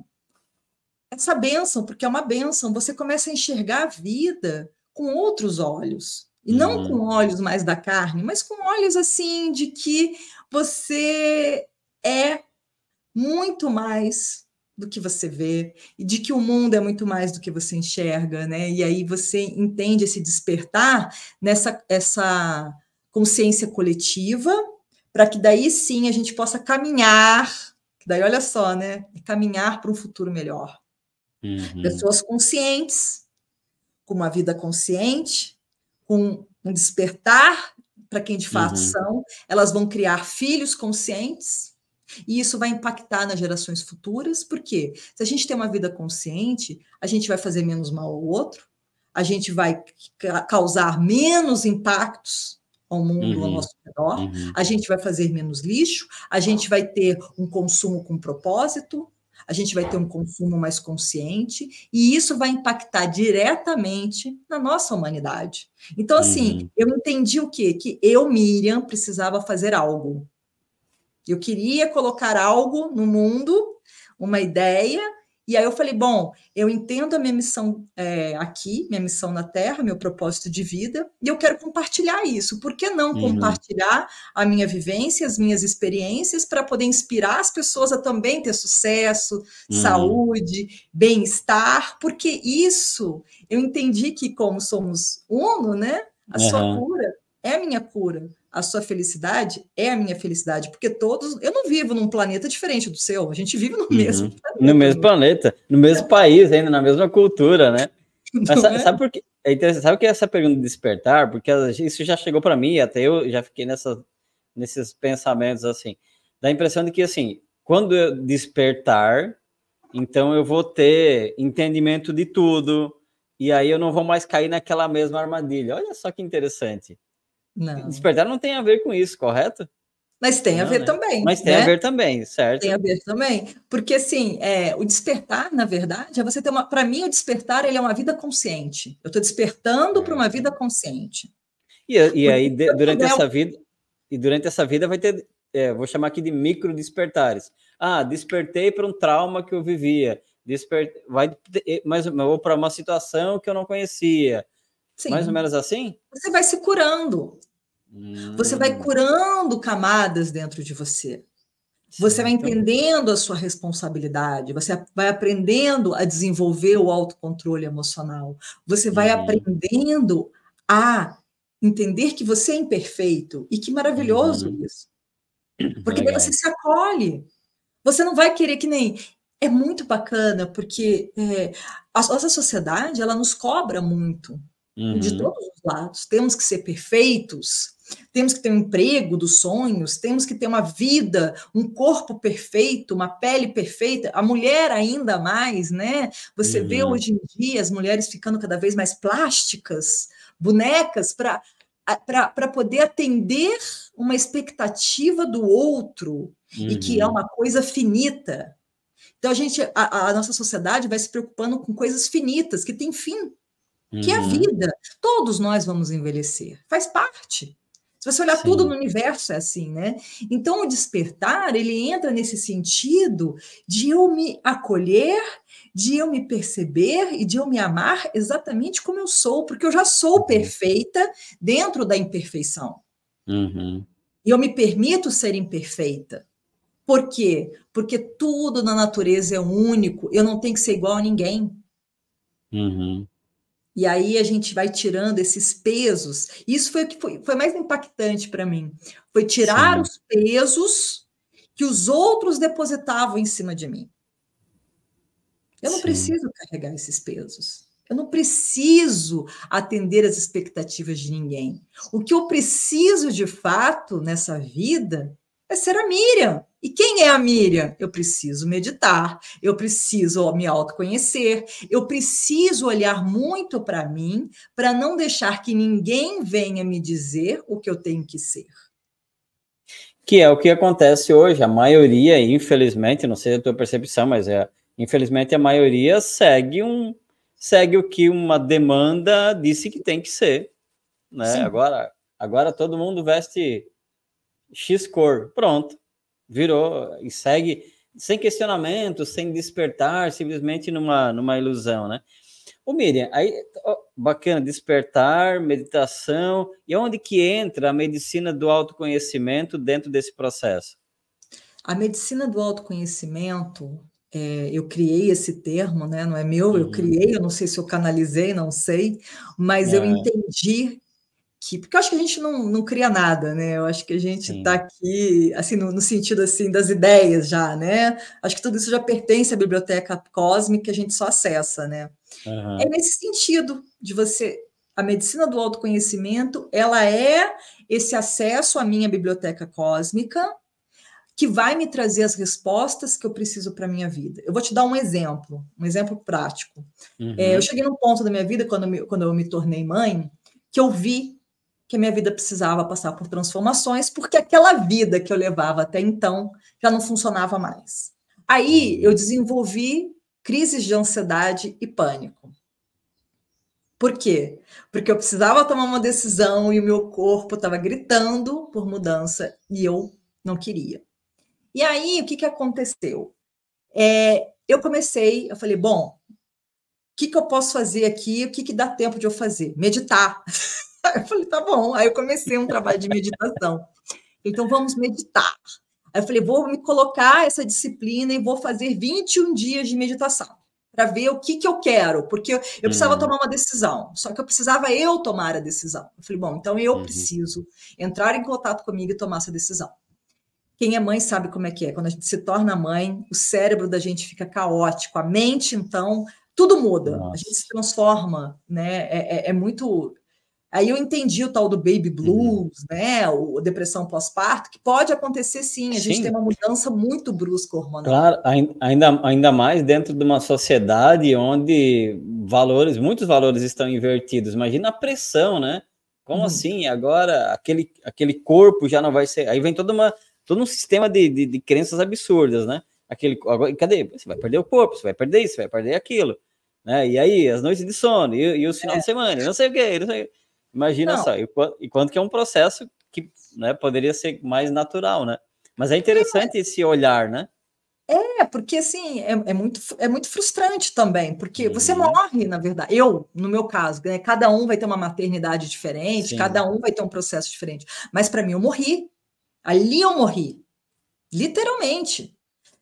essa benção, porque é uma benção, você começa a enxergar a vida com outros olhos. E não uhum. com olhos mais da carne, mas com olhos assim de que você é muito mais do que você vê e de que o mundo é muito mais do que você enxerga, né? E aí você entende esse despertar nessa essa consciência coletiva, para que daí sim a gente possa caminhar, daí olha só, né? Caminhar para um futuro melhor. Uhum. Pessoas conscientes, com uma vida consciente, com um despertar para quem de fato uhum. são, elas vão criar filhos conscientes e isso vai impactar nas gerações futuras, porque se a gente tem uma vida consciente, a gente vai fazer menos mal ao outro, a gente vai causar menos impactos ao mundo uhum. ao nosso redor, uhum. a gente vai fazer menos lixo, a gente vai ter um consumo com propósito, a gente vai ter um consumo mais consciente, e isso vai impactar diretamente na nossa humanidade. Então, assim, uhum. eu entendi o quê? Que eu, Miriam, precisava fazer algo. Eu queria colocar algo no mundo, uma ideia, e aí eu falei: bom, eu entendo a minha missão é, aqui, minha missão na Terra, meu propósito de vida, e eu quero compartilhar isso. Por que não uhum. compartilhar a minha vivência, as minhas experiências, para poder inspirar as pessoas a também ter sucesso, uhum. saúde, bem-estar? Porque isso eu entendi que, como somos uno, né? A uhum. sua cura é a minha cura a sua felicidade é a minha felicidade, porque todos. Eu não vivo num planeta diferente do seu, a gente vive no uhum. mesmo planeta. No mesmo planeta, no mesmo é. país, ainda na mesma cultura, né? Mas sabe, é? sabe por quê? É interessante, sabe o que é essa pergunta de despertar? Porque isso já chegou para mim, até eu já fiquei nessa, nesses pensamentos assim. Dá a impressão de que, assim, quando eu despertar, então eu vou ter entendimento de tudo, e aí eu não vou mais cair naquela mesma armadilha. Olha só que interessante. Não. Despertar não tem a ver com isso, correto? Mas tem não, a ver né? também. Mas tem né? a ver também, certo? Tem a ver também. Porque, assim, é, o despertar, na verdade, é você ter uma. Para mim, o despertar ele é uma vida consciente. Eu estou despertando para uma vida consciente. E, e aí, de, durante essa vida, e durante essa vida vai ter, é, vou chamar aqui de micro despertares. Ah, despertei para um trauma que eu vivia. Despert... Vai mas ou para uma situação que eu não conhecia. Sim. Mais ou menos assim? Você vai se curando. Hum. Você vai curando camadas dentro de você. Você vai entendendo a sua responsabilidade, você vai aprendendo a desenvolver o autocontrole emocional, você vai uhum. aprendendo a entender que você é imperfeito e que maravilhoso uhum. isso. Porque daí você se acolhe. Você não vai querer que nem. É muito bacana, porque é, a nossa sociedade ela nos cobra muito uhum. de todos os lados. Temos que ser perfeitos, temos que ter um emprego dos sonhos, temos que ter uma vida, um corpo perfeito, uma pele perfeita, a mulher ainda mais, né? Você uhum. vê hoje em dia as mulheres ficando cada vez mais plásticas, bonecas, para poder atender uma expectativa do outro, uhum. e que é uhum. uma coisa finita. Então a gente, a, a nossa sociedade vai se preocupando com coisas finitas, que têm fim, que é a uhum. vida. Todos nós vamos envelhecer, faz parte. Se você olhar Sim. tudo no universo é assim, né? Então o despertar, ele entra nesse sentido de eu me acolher, de eu me perceber e de eu me amar exatamente como eu sou, porque eu já sou uhum. perfeita dentro da imperfeição. Uhum. E eu me permito ser imperfeita. Por quê? Porque tudo na natureza é único, eu não tenho que ser igual a ninguém. Uhum. E aí a gente vai tirando esses pesos. Isso foi o que foi, foi mais impactante para mim. Foi tirar Sim. os pesos que os outros depositavam em cima de mim. Eu não Sim. preciso carregar esses pesos. Eu não preciso atender as expectativas de ninguém. O que eu preciso de fato nessa vida é ser a Miriam. E quem é a Miriam? Eu preciso meditar, eu preciso me autoconhecer, eu preciso olhar muito para mim para não deixar que ninguém venha me dizer o que eu tenho que ser. Que é o que acontece hoje. A maioria, infelizmente, não sei a tua percepção, mas é, infelizmente a maioria segue um segue o que uma demanda disse que tem que ser, né? Agora, agora todo mundo veste X cor, pronto, virou e segue sem questionamento, sem despertar, simplesmente numa, numa ilusão, né? Ô Miriam, aí ó, bacana, despertar, meditação, e onde que entra a medicina do autoconhecimento dentro desse processo? A medicina do autoconhecimento, é, eu criei esse termo, né? Não é meu, uhum. eu criei, eu não sei se eu canalizei, não sei, mas é. eu entendi que porque eu acho que a gente não, não cria nada, né? Eu acho que a gente está aqui assim no, no, sentido assim das ideias já, né? Acho que tudo isso já pertence à biblioteca cósmica, a gente só acessa, né? Uhum. É nesse sentido de você a medicina do autoconhecimento, ela é esse acesso à minha biblioteca cósmica que vai me trazer as respostas que eu preciso para a minha vida. Eu vou te dar um exemplo, um exemplo prático. Uhum. É, eu cheguei num ponto da minha vida, quando me, quando eu me tornei mãe, que eu vi que a minha vida precisava passar por transformações, porque aquela vida que eu levava até então já não funcionava mais. Aí eu desenvolvi crises de ansiedade e pânico. Por quê? Porque eu precisava tomar uma decisão e o meu corpo estava gritando por mudança e eu não queria. E aí, o que, que aconteceu? É, eu comecei, eu falei, bom, o que, que eu posso fazer aqui? O que, que dá tempo de eu fazer? Meditar. Eu falei, tá bom. Aí eu comecei um trabalho de meditação. Então vamos meditar. Aí eu falei, vou me colocar essa disciplina e vou fazer 21 dias de meditação para ver o que, que eu quero, porque eu, eu precisava uhum. tomar uma decisão, só que eu precisava eu tomar a decisão. Eu falei, bom, então eu uhum. preciso entrar em contato comigo e tomar essa decisão. Quem é mãe sabe como é que é. Quando a gente se torna mãe, o cérebro da gente fica caótico, a mente, então, tudo muda. Nossa. A gente se transforma, né? É, é, é muito Aí eu entendi o tal do baby uhum. blues, uhum. né? O depressão pós-parto, que pode acontecer sim, a gente sim. tem uma mudança muito brusca hormonal. Claro, ainda, ainda mais dentro de uma sociedade onde valores, muitos valores estão invertidos. Imagina a pressão, né? Como uhum. assim? Agora aquele, aquele corpo já não vai ser. Aí vem toda uma, todo um sistema de, de, de crenças absurdas, né? Aquele, agora, cadê? Você vai perder o corpo, você vai perder isso, você vai perder aquilo. Né? E aí, as noites de sono, e, e os finais é. de semana, não sei o quê, não sei o quê. Imagina não. só, e, e quanto que é um processo que né, poderia ser mais natural, né? Mas é interessante esse olhar, né? É, porque assim, é, é, muito, é muito frustrante também, porque uhum. você morre, na verdade. Eu, no meu caso, né, cada um vai ter uma maternidade diferente, Sim. cada um vai ter um processo diferente. Mas para mim, eu morri. Ali eu morri. Literalmente.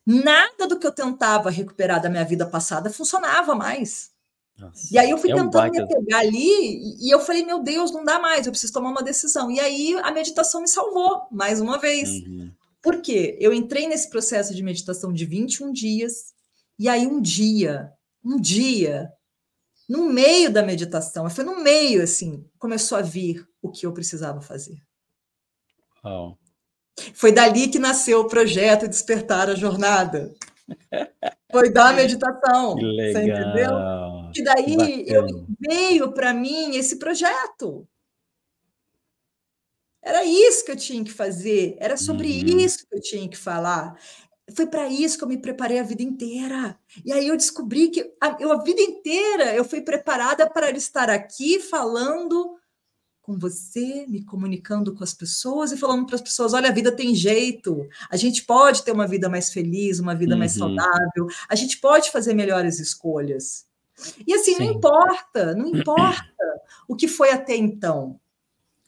Nada do que eu tentava recuperar da minha vida passada funcionava mais. Nossa, e aí eu fui é tentando um me pegar ali e eu falei, meu Deus, não dá mais, eu preciso tomar uma decisão. E aí a meditação me salvou, mais uma vez. Uhum. Por quê? Eu entrei nesse processo de meditação de 21 dias, e aí um dia, um dia, no meio da meditação, foi no meio, assim, começou a vir o que eu precisava fazer. Oh. Foi dali que nasceu o projeto Despertar a Jornada. Foi da meditação. Que legal. Você entendeu? E daí eu, veio para mim esse projeto. Era isso que eu tinha que fazer, era sobre uhum. isso que eu tinha que falar. Foi para isso que eu me preparei a vida inteira. E aí eu descobri que a, eu, a vida inteira eu fui preparada para estar aqui falando com você, me comunicando com as pessoas e falando para as pessoas: olha, a vida tem jeito, a gente pode ter uma vida mais feliz, uma vida uhum. mais saudável, a gente pode fazer melhores escolhas. E assim, Sim. não importa, não importa o que foi até então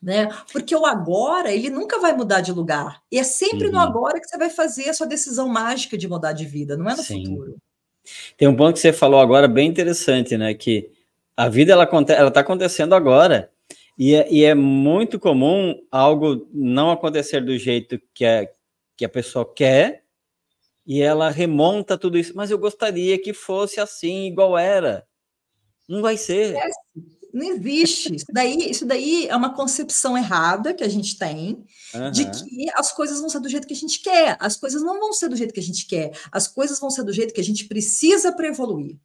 né? Porque o agora, ele nunca vai mudar de lugar. E é sempre uhum. no agora que você vai fazer a sua decisão mágica de mudar de vida, não é no Sim. futuro. Tem um ponto que você falou agora bem interessante, né? Que a vida ela está acontecendo agora. E é, e é, muito comum algo não acontecer do jeito que, é, que a pessoa quer, e ela remonta tudo isso. Mas eu gostaria que fosse assim, igual era. Não vai ser. É, não existe. Isso daí, isso daí é uma concepção errada que a gente tem uhum. de que as coisas vão ser do jeito que a gente quer. As coisas não vão ser do jeito que a gente quer. As coisas vão ser do jeito que a gente precisa para evoluir.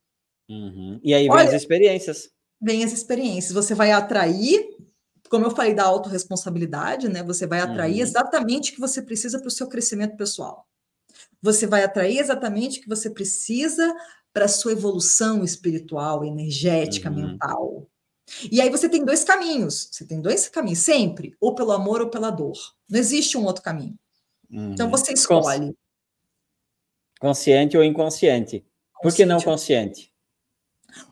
Uhum. E aí vem Olha, as experiências. Vem as experiências. Você vai atrair, como eu falei da autorresponsabilidade, né? Você vai atrair uhum. exatamente o que você precisa para o seu crescimento pessoal. Você vai atrair exatamente o que você precisa para a sua evolução espiritual, energética, uhum. mental. E aí você tem dois caminhos. Você tem dois caminhos, sempre, ou pelo amor ou pela dor. Não existe um outro caminho. Uhum. Então você escolhe. Consciente ou inconsciente? Consciente. Por que não consciente?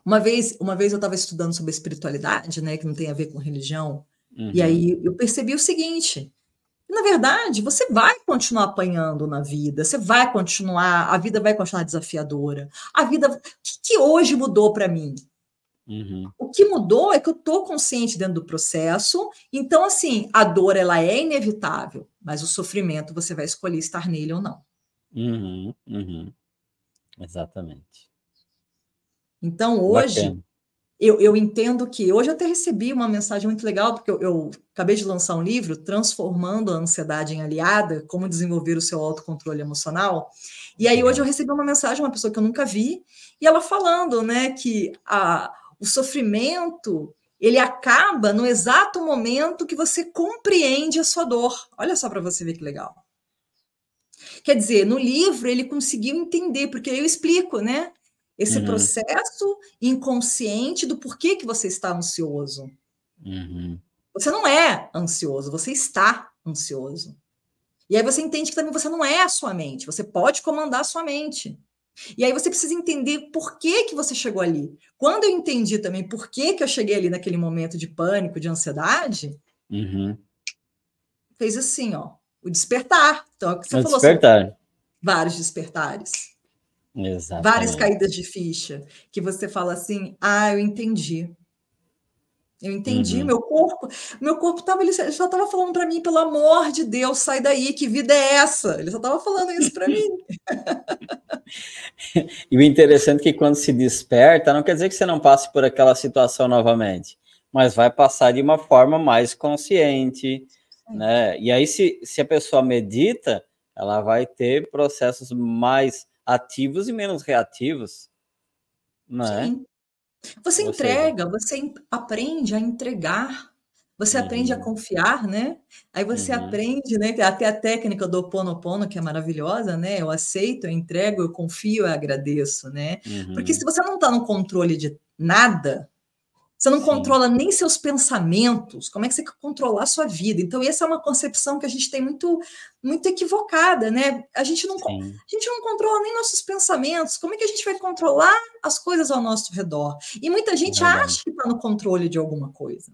Uma vez, uma vez eu estava estudando sobre espiritualidade, né, que não tem a ver com religião, uhum. e aí eu percebi o seguinte: na verdade, você vai continuar apanhando na vida, você vai continuar, a vida vai continuar desafiadora. A vida, o que, que hoje mudou para mim? Uhum. O que mudou é que eu estou consciente dentro do processo. Então, assim, a dor ela é inevitável, mas o sofrimento você vai escolher estar nele ou não. Uhum, uhum. Exatamente. Então, hoje, eu, eu, entendo que. Hoje eu até recebi uma mensagem muito legal, porque eu, eu, acabei de lançar um livro, Transformando a Ansiedade em Aliada: Como Desenvolver o Seu Autocontrole Emocional. E aí, hoje eu recebi uma mensagem, uma pessoa que eu nunca vi, e ela falando né, que a o sofrimento ele acaba no exato momento que você compreende a sua dor. Olha só para você ver que legal. Quer dizer, no livro ele conseguiu entender, porque eu explico, né? Esse uhum. processo inconsciente do porquê que você está ansioso. Uhum. Você não é ansioso, você está ansioso. E aí você entende que também você não é a sua mente, você pode comandar a sua mente. E aí você precisa entender por que, que você chegou ali. Quando eu entendi também por que, que eu cheguei ali naquele momento de pânico, de ansiedade, uhum. fez assim, ó, o despertar. Então, é o que você o falou. Despertar. vários despertares. Exatamente. Várias caídas de ficha. Que você fala assim, ah, eu entendi. Eu entendi, uhum. meu corpo, meu corpo tava, ele só estava falando para mim, pelo amor de Deus, sai daí, que vida é essa? Ele só estava falando isso para mim. e o interessante é que quando se desperta, não quer dizer que você não passe por aquela situação novamente, mas vai passar de uma forma mais consciente, né? E aí, se, se a pessoa medita, ela vai ter processos mais ativos e menos reativos, não é? Sim. Você entrega, você aprende a entregar, você aprende a uhum. confiar, né? Aí você uhum. aprende, né? Até a técnica do Ponopono, que é maravilhosa, né? Eu aceito, eu entrego, eu confio, eu agradeço, né? Uhum. Porque se você não está no controle de nada, Você não Sim. controla nem seus pensamentos. Como é que você quer controlar a sua vida? Então, essa é uma concepção que a gente tem muito, muito equivocada, né? A gente, não, a gente não controla nem nossos pensamentos. Como é que a gente vai controlar as coisas ao nosso redor? E muita gente é acha que está no controle de alguma coisa.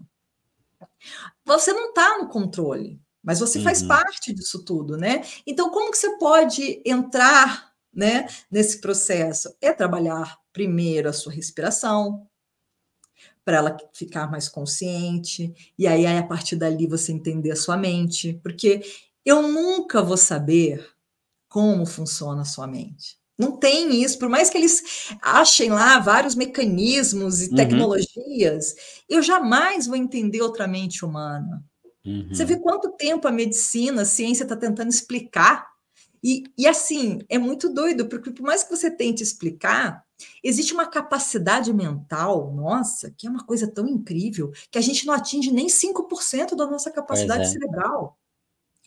Você não está no controle, mas você uhum. faz parte disso tudo, né? Então, como que você pode entrar né, nesse processo? É trabalhar primeiro a sua respiração, para ela ficar mais consciente, e aí, aí a partir dali você entender a sua mente, porque eu nunca vou saber como funciona a sua mente. Não tem isso, por mais que eles achem lá vários mecanismos e uhum. tecnologias, eu jamais vou entender outra mente humana. Uhum. Você vê quanto tempo a medicina, a ciência está tentando explicar. E, e assim, é muito doido, porque por mais que você tente explicar, Existe uma capacidade mental nossa, que é uma coisa tão incrível, que a gente não atinge nem 5% da nossa capacidade é. cerebral.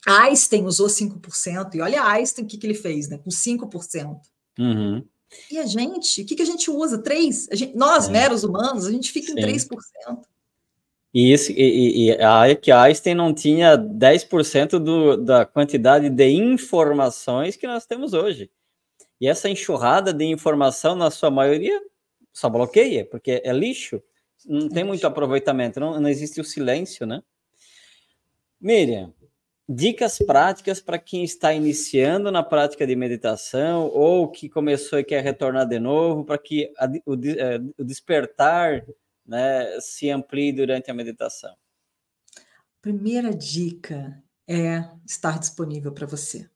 Einstein usou 5%, e olha Einstein o que, que ele fez, né? Com 5%. Uhum. E a gente, o que, que a gente usa? 3%. A gente, nós, é. meros humanos, a gente fica Sim. em 3%. E, isso, e, e a que Einstein não tinha 10% do, da quantidade de informações que nós temos hoje. E essa enxurrada de informação, na sua maioria, só bloqueia, porque é lixo, não tem muito aproveitamento, não, não existe o silêncio, né? Miriam, dicas práticas para quem está iniciando na prática de meditação ou que começou e quer retornar de novo, para que a, o, é, o, despertar né, se amplie durante a meditação? Primeira dica é estar disponível para você.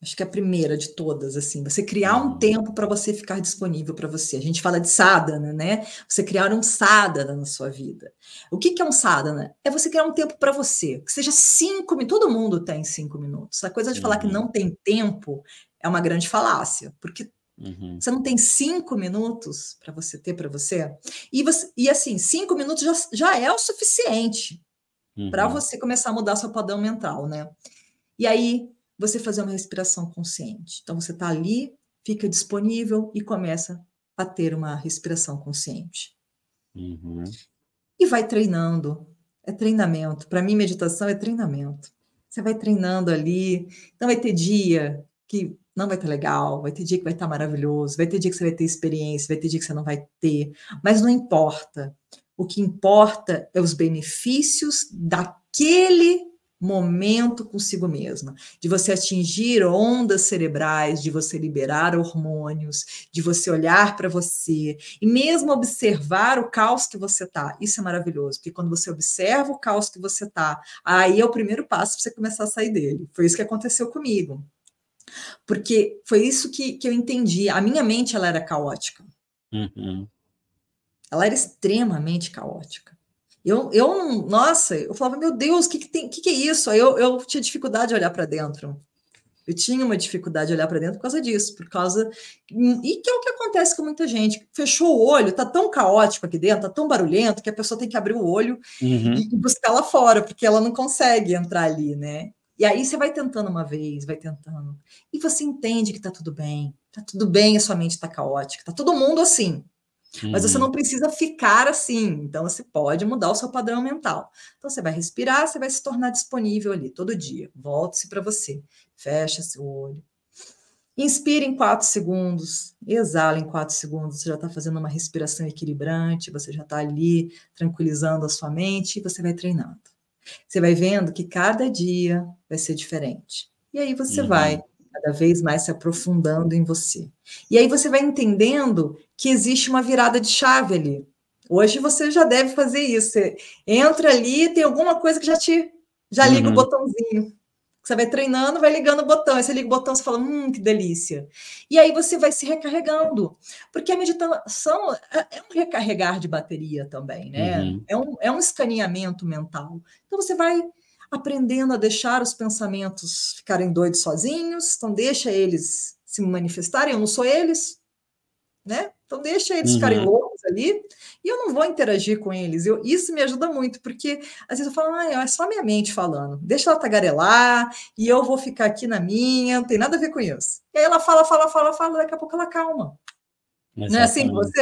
Acho que é a primeira de todas, assim, você criar um uhum. tempo para você ficar disponível para você. A gente fala de sadhana, né? Você criar um sadhana na sua vida. O que, que é um sadhana? É você criar um tempo para você, que seja cinco minutos. Todo mundo tem cinco minutos. A coisa de uhum. falar que uhum. não tem tempo é uma grande falácia, porque uhum. você não tem cinco minutos para você ter para você. E, você. e assim, cinco minutos já, já é o suficiente para uhum. você começar a mudar seu padrão mental, né? E aí você fazer uma respiração consciente. Então, você está ali, fica disponível e começa a ter uma respiração consciente. Uhum. E vai treinando. É treinamento. Para mim, meditação é treinamento. Você vai treinando ali. Então, vai ter dia que não vai estar legal, vai ter dia que vai estar maravilhoso, vai ter dia que você vai ter experiência, vai ter dia que você não vai ter. Mas não importa. O que importa é os benefícios daquele momento consigo mesma, de você atingir ondas cerebrais, de você liberar hormônios, de você olhar para você e mesmo observar o caos que você tá. Isso é maravilhoso, porque quando você observa o caos que você tá, aí é o primeiro passo para você começar a sair dele. Foi isso que aconteceu comigo. Porque foi isso que, que eu entendi. A minha mente ela era caótica. Uhum. Ela era extremamente caótica. Eu, eu nossa, eu falava, meu Deus, o que, que, tem, que, que é isso? Aí eu, eu tinha dificuldade de olhar para dentro. Eu tinha uma dificuldade de olhar para dentro por causa disso, por causa. E que é o que acontece com muita gente. Fechou o olho, tá tão caótico aqui dentro, tá tão barulhento, que a pessoa tem que abrir o olho uhum. e, buscar lá fora, porque ela não consegue entrar ali, né? E aí você vai tentando uma vez, vai tentando. E você entende que tá tudo bem. Tá tudo bem, a sua mente tá caótica. Tá todo mundo assim. Mas você uhum. não precisa ficar assim. Então, você pode mudar o seu padrão mental. Então, você vai respirar, você vai se tornar disponível ali todo dia. Volte-se para você. Fecha seu olho. Inspira em quatro segundos, exala em quatro segundos. Você já está fazendo uma respiração equilibrante, você já está ali tranquilizando a sua mente e você vai treinando. Você vai vendo que cada dia vai ser diferente. E aí você uhum. vai cada vez mais se aprofundando em você. E aí você vai entendendo que existe uma virada de chave ali. Hoje você já deve fazer isso. Você entra ali, tem alguma coisa que já te já liga uhum. o botãozinho. Você vai treinando, vai ligando o botão. Aí você liga o botão, você fala, hum, que delícia. E aí você vai se recarregando. Porque a meditação é, é um recarregar de bateria também, né? Uhum. É, um, é um escaneamento mental. Então você vai aprendendo a deixar os pensamentos ficarem doidos sozinhos. Então deixa eles se manifestarem. Eu não sou eles, né? Então deixa eles uhum. ficarem loucos ali e eu não vou interagir com eles. Eu, isso me ajuda muito, porque às vezes eu falo, ah, é só minha mente falando, deixa ela tagarelar e eu vou ficar aqui na minha, não tem nada a ver com isso. E aí ela fala, fala, fala, fala, daqui a pouco ela calma. Exatamente. Não é assim você?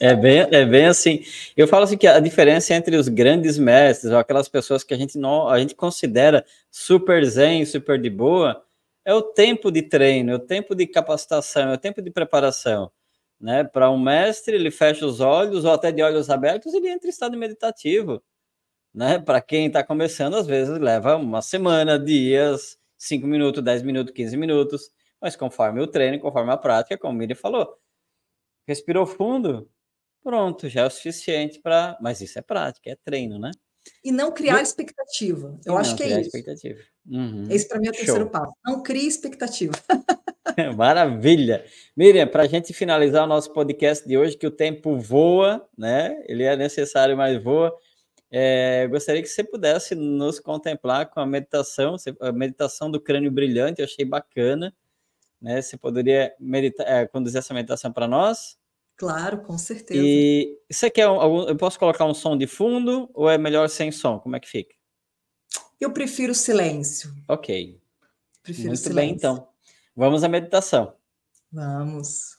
É, é, bem, é bem assim. Eu falo assim que a diferença entre os grandes mestres, ou aquelas pessoas que a gente não, a gente considera super zen, super de boa, é o tempo de treino, é o tempo de capacitação, é o tempo de preparação. Né? Para um mestre, ele fecha os olhos, ou até de olhos abertos, ele entra em estado meditativo. Né? Para quem está começando, às vezes leva uma semana, dias, 5 minutos, 10 minutos, 15 minutos, mas conforme o treino, conforme a prática, como o Miri falou, respirou fundo, pronto, já é o suficiente para. Mas isso é prática, é treino, né? E não criar e... expectativa. Eu acho que é isso. Expectativa. Uhum. Esse para mim é o terceiro passo. Não crie expectativa. Maravilha. Miriam, para a gente finalizar o nosso podcast de hoje, que o tempo voa, né? Ele é necessário, mas voa. É, gostaria que você pudesse nos contemplar com a meditação, a meditação do crânio brilhante, eu achei bacana. Né? Você poderia meditar, é, conduzir essa meditação para nós? Claro, com certeza. E você quer algum, eu posso colocar um som de fundo ou é melhor sem som? Como é que fica? Eu prefiro silêncio. Ok. Prefiro Muito silêncio. bem, então. Vamos à meditação. Vamos.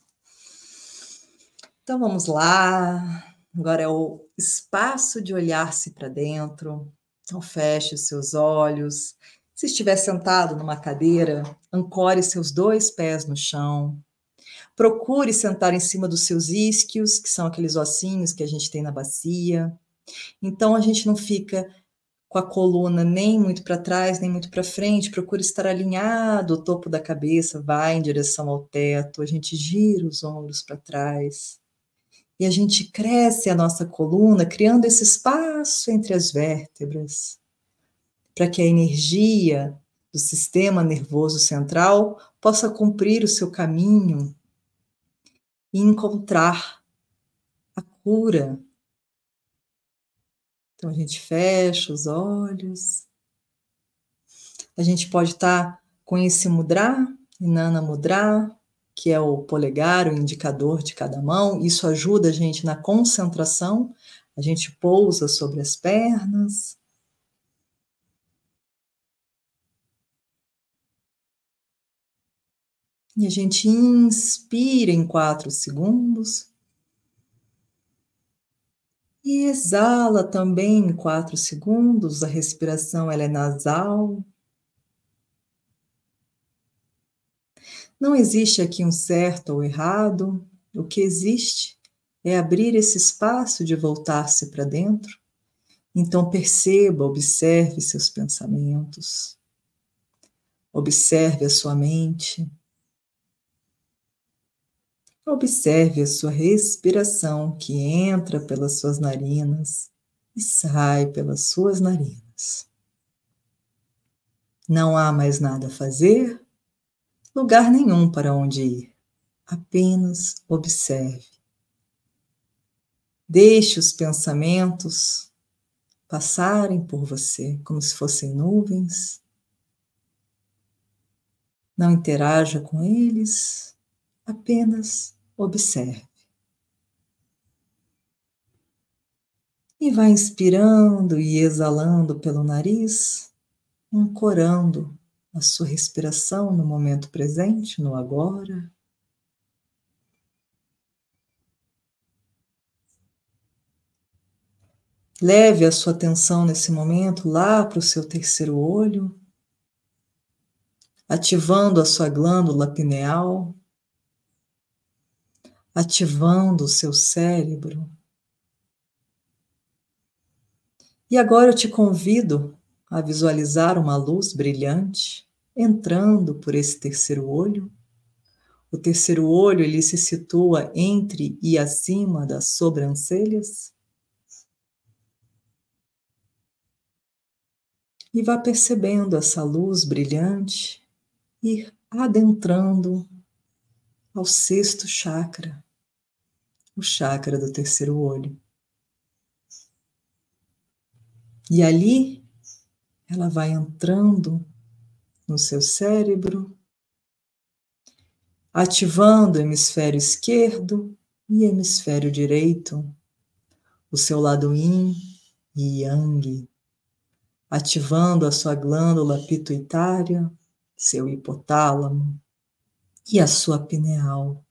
Então vamos lá. Agora é o espaço de olhar-se para dentro. Então feche os seus olhos se estiver sentado numa cadeira, ancore seus dois pés no chão. Procure sentar em cima dos seus isquios, que são aqueles ossinhos que a gente tem na bacia. Então a gente não fica com a coluna nem muito para trás, nem muito para frente. Procure estar alinhado, o topo da cabeça vai em direção ao teto. A gente gira os ombros para trás. E a gente cresce a nossa coluna, criando esse espaço entre as vértebras para que a energia do sistema nervoso central possa cumprir o seu caminho e encontrar a cura. Então a gente fecha os olhos. A gente pode estar com esse mudra, Inana Mudra, que é o polegar, o indicador de cada mão. Isso ajuda a gente na concentração. A gente pousa sobre as pernas. E a gente inspira em quatro segundos. E exala também em quatro segundos. A respiração ela é nasal. Não existe aqui um certo ou errado. O que existe é abrir esse espaço de voltar-se para dentro. Então perceba, observe seus pensamentos. Observe a sua mente. Observe a sua respiração que entra pelas suas narinas e sai pelas suas narinas. Não há mais nada a fazer, lugar nenhum para onde ir. Apenas observe. Deixe os pensamentos passarem por você como se fossem nuvens. Não interaja com eles, apenas observe. E vai inspirando e exalando pelo nariz, ancorando a sua respiração no momento presente, no agora. Leve a sua atenção nesse momento lá para o seu terceiro olho, ativando a sua glândula pineal ativando o seu cérebro. E agora eu te convido a visualizar uma luz brilhante entrando por esse terceiro olho. O terceiro olho ele se situa entre e acima das sobrancelhas. E vá percebendo essa luz brilhante ir adentrando ao sexto chakra, o chakra do terceiro olho. E ali ela vai entrando no seu cérebro, ativando o hemisfério esquerdo e hemisfério direito, o seu lado yin e yang, ativando a sua glândula pituitária, seu hipotálamo e a sua pineal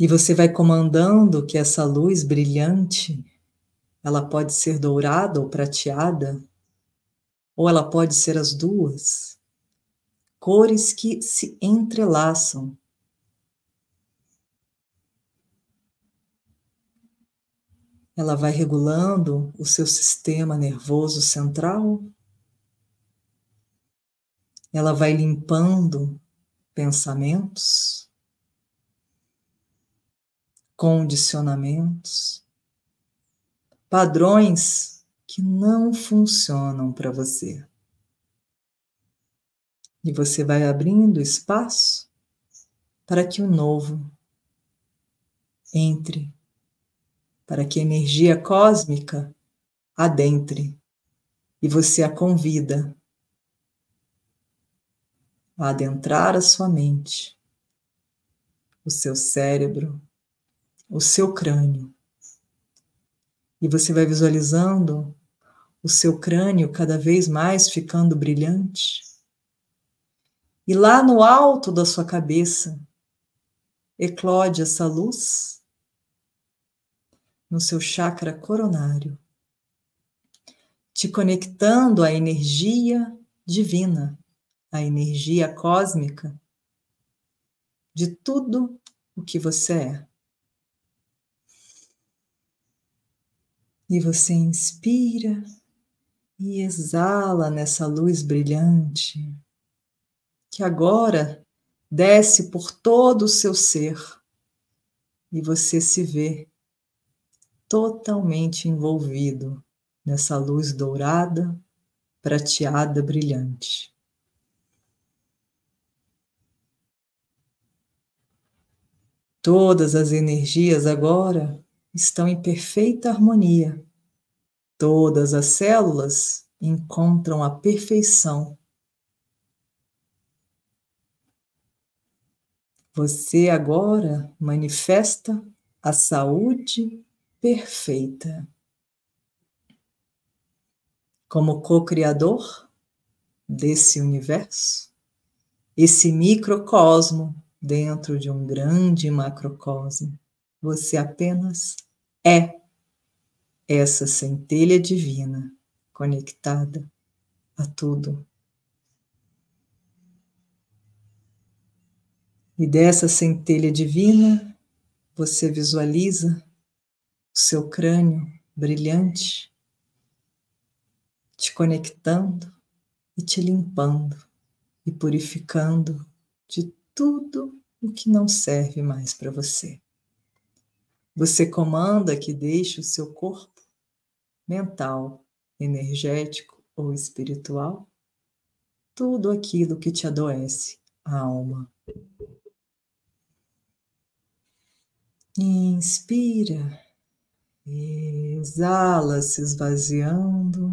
E você vai comandando que essa luz brilhante, ela pode ser dourada ou prateada, ou ela pode ser as duas, cores que se entrelaçam. Ela vai regulando o seu sistema nervoso central, ela vai limpando pensamentos, condicionamentos, padrões que não funcionam para você. E você vai abrindo espaço para que o novo entre, para que a energia cósmica adentre e você a convida a adentrar a sua mente, o seu cérebro, o seu crânio. E você vai visualizando o seu crânio cada vez mais ficando brilhante. E lá no alto da sua cabeça eclode essa luz no seu chakra coronário, te conectando à energia divina a energia cósmica de tudo o que você é. E você inspira e exala nessa luz brilhante que agora desce por todo o seu ser e você se vê totalmente envolvido nessa luz dourada, prateada, brilhante. Todas as energias agora estão em perfeita harmonia. Todas as células encontram a perfeição. Você agora manifesta a saúde perfeita. Como co-criador desse universo, esse microcosmo dentro de um grande macrocosmo. Você apenas é essa centelha divina conectada a tudo. E dessa centelha divina, você visualiza o seu crânio brilhante, te conectando e te limpando e purificando de tudo o que não serve mais para você. Você comanda que deixe o seu corpo mental, energético ou espiritual, tudo aquilo que te adoece a alma. Inspira, exala, se esvaziando.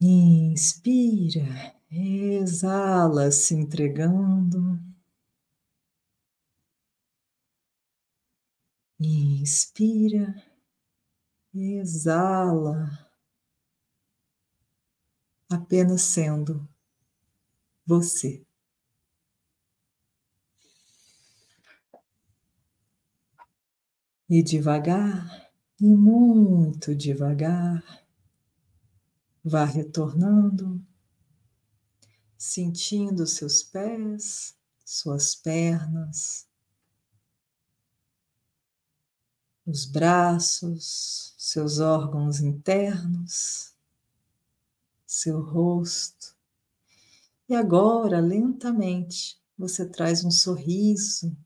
Inspira, Exala, se entregando. Inspira, exala, apenas sendo você. E devagar, e muito devagar, vá retornando sentindo seus pés, suas pernas, os braços, seus órgãos internos, seu rosto. E agora, lentamente, você traz um sorriso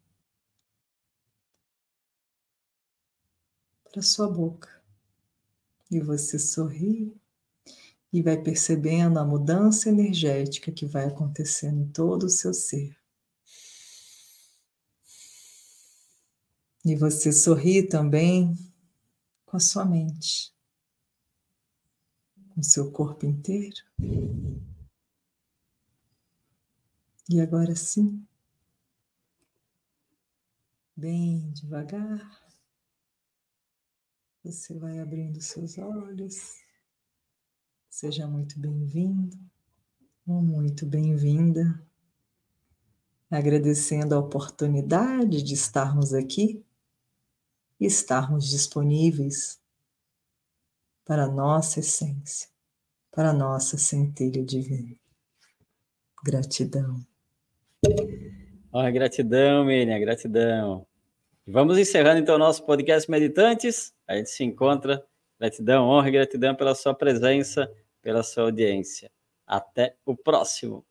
para sua boca. E você sorri e vai percebendo a mudança energética que vai acontecendo em todo o seu ser. E você sorri também com a sua mente, com o seu corpo inteiro. E agora sim, bem devagar, você vai abrindo seus olhos. Seja muito bem-vindo ou muito bem-vinda agradecendo a oportunidade de estarmos aqui e estarmos disponíveis para a nossa essência, para a nossa centelha divina. Gratidão. Oh, gratidão, Miriam, gratidão. Vamos encerrando então o nosso podcast Meditantes. A gente se encontra. Gratidão, honra e gratidão pela sua presença, pela sua audiência. Até o próximo.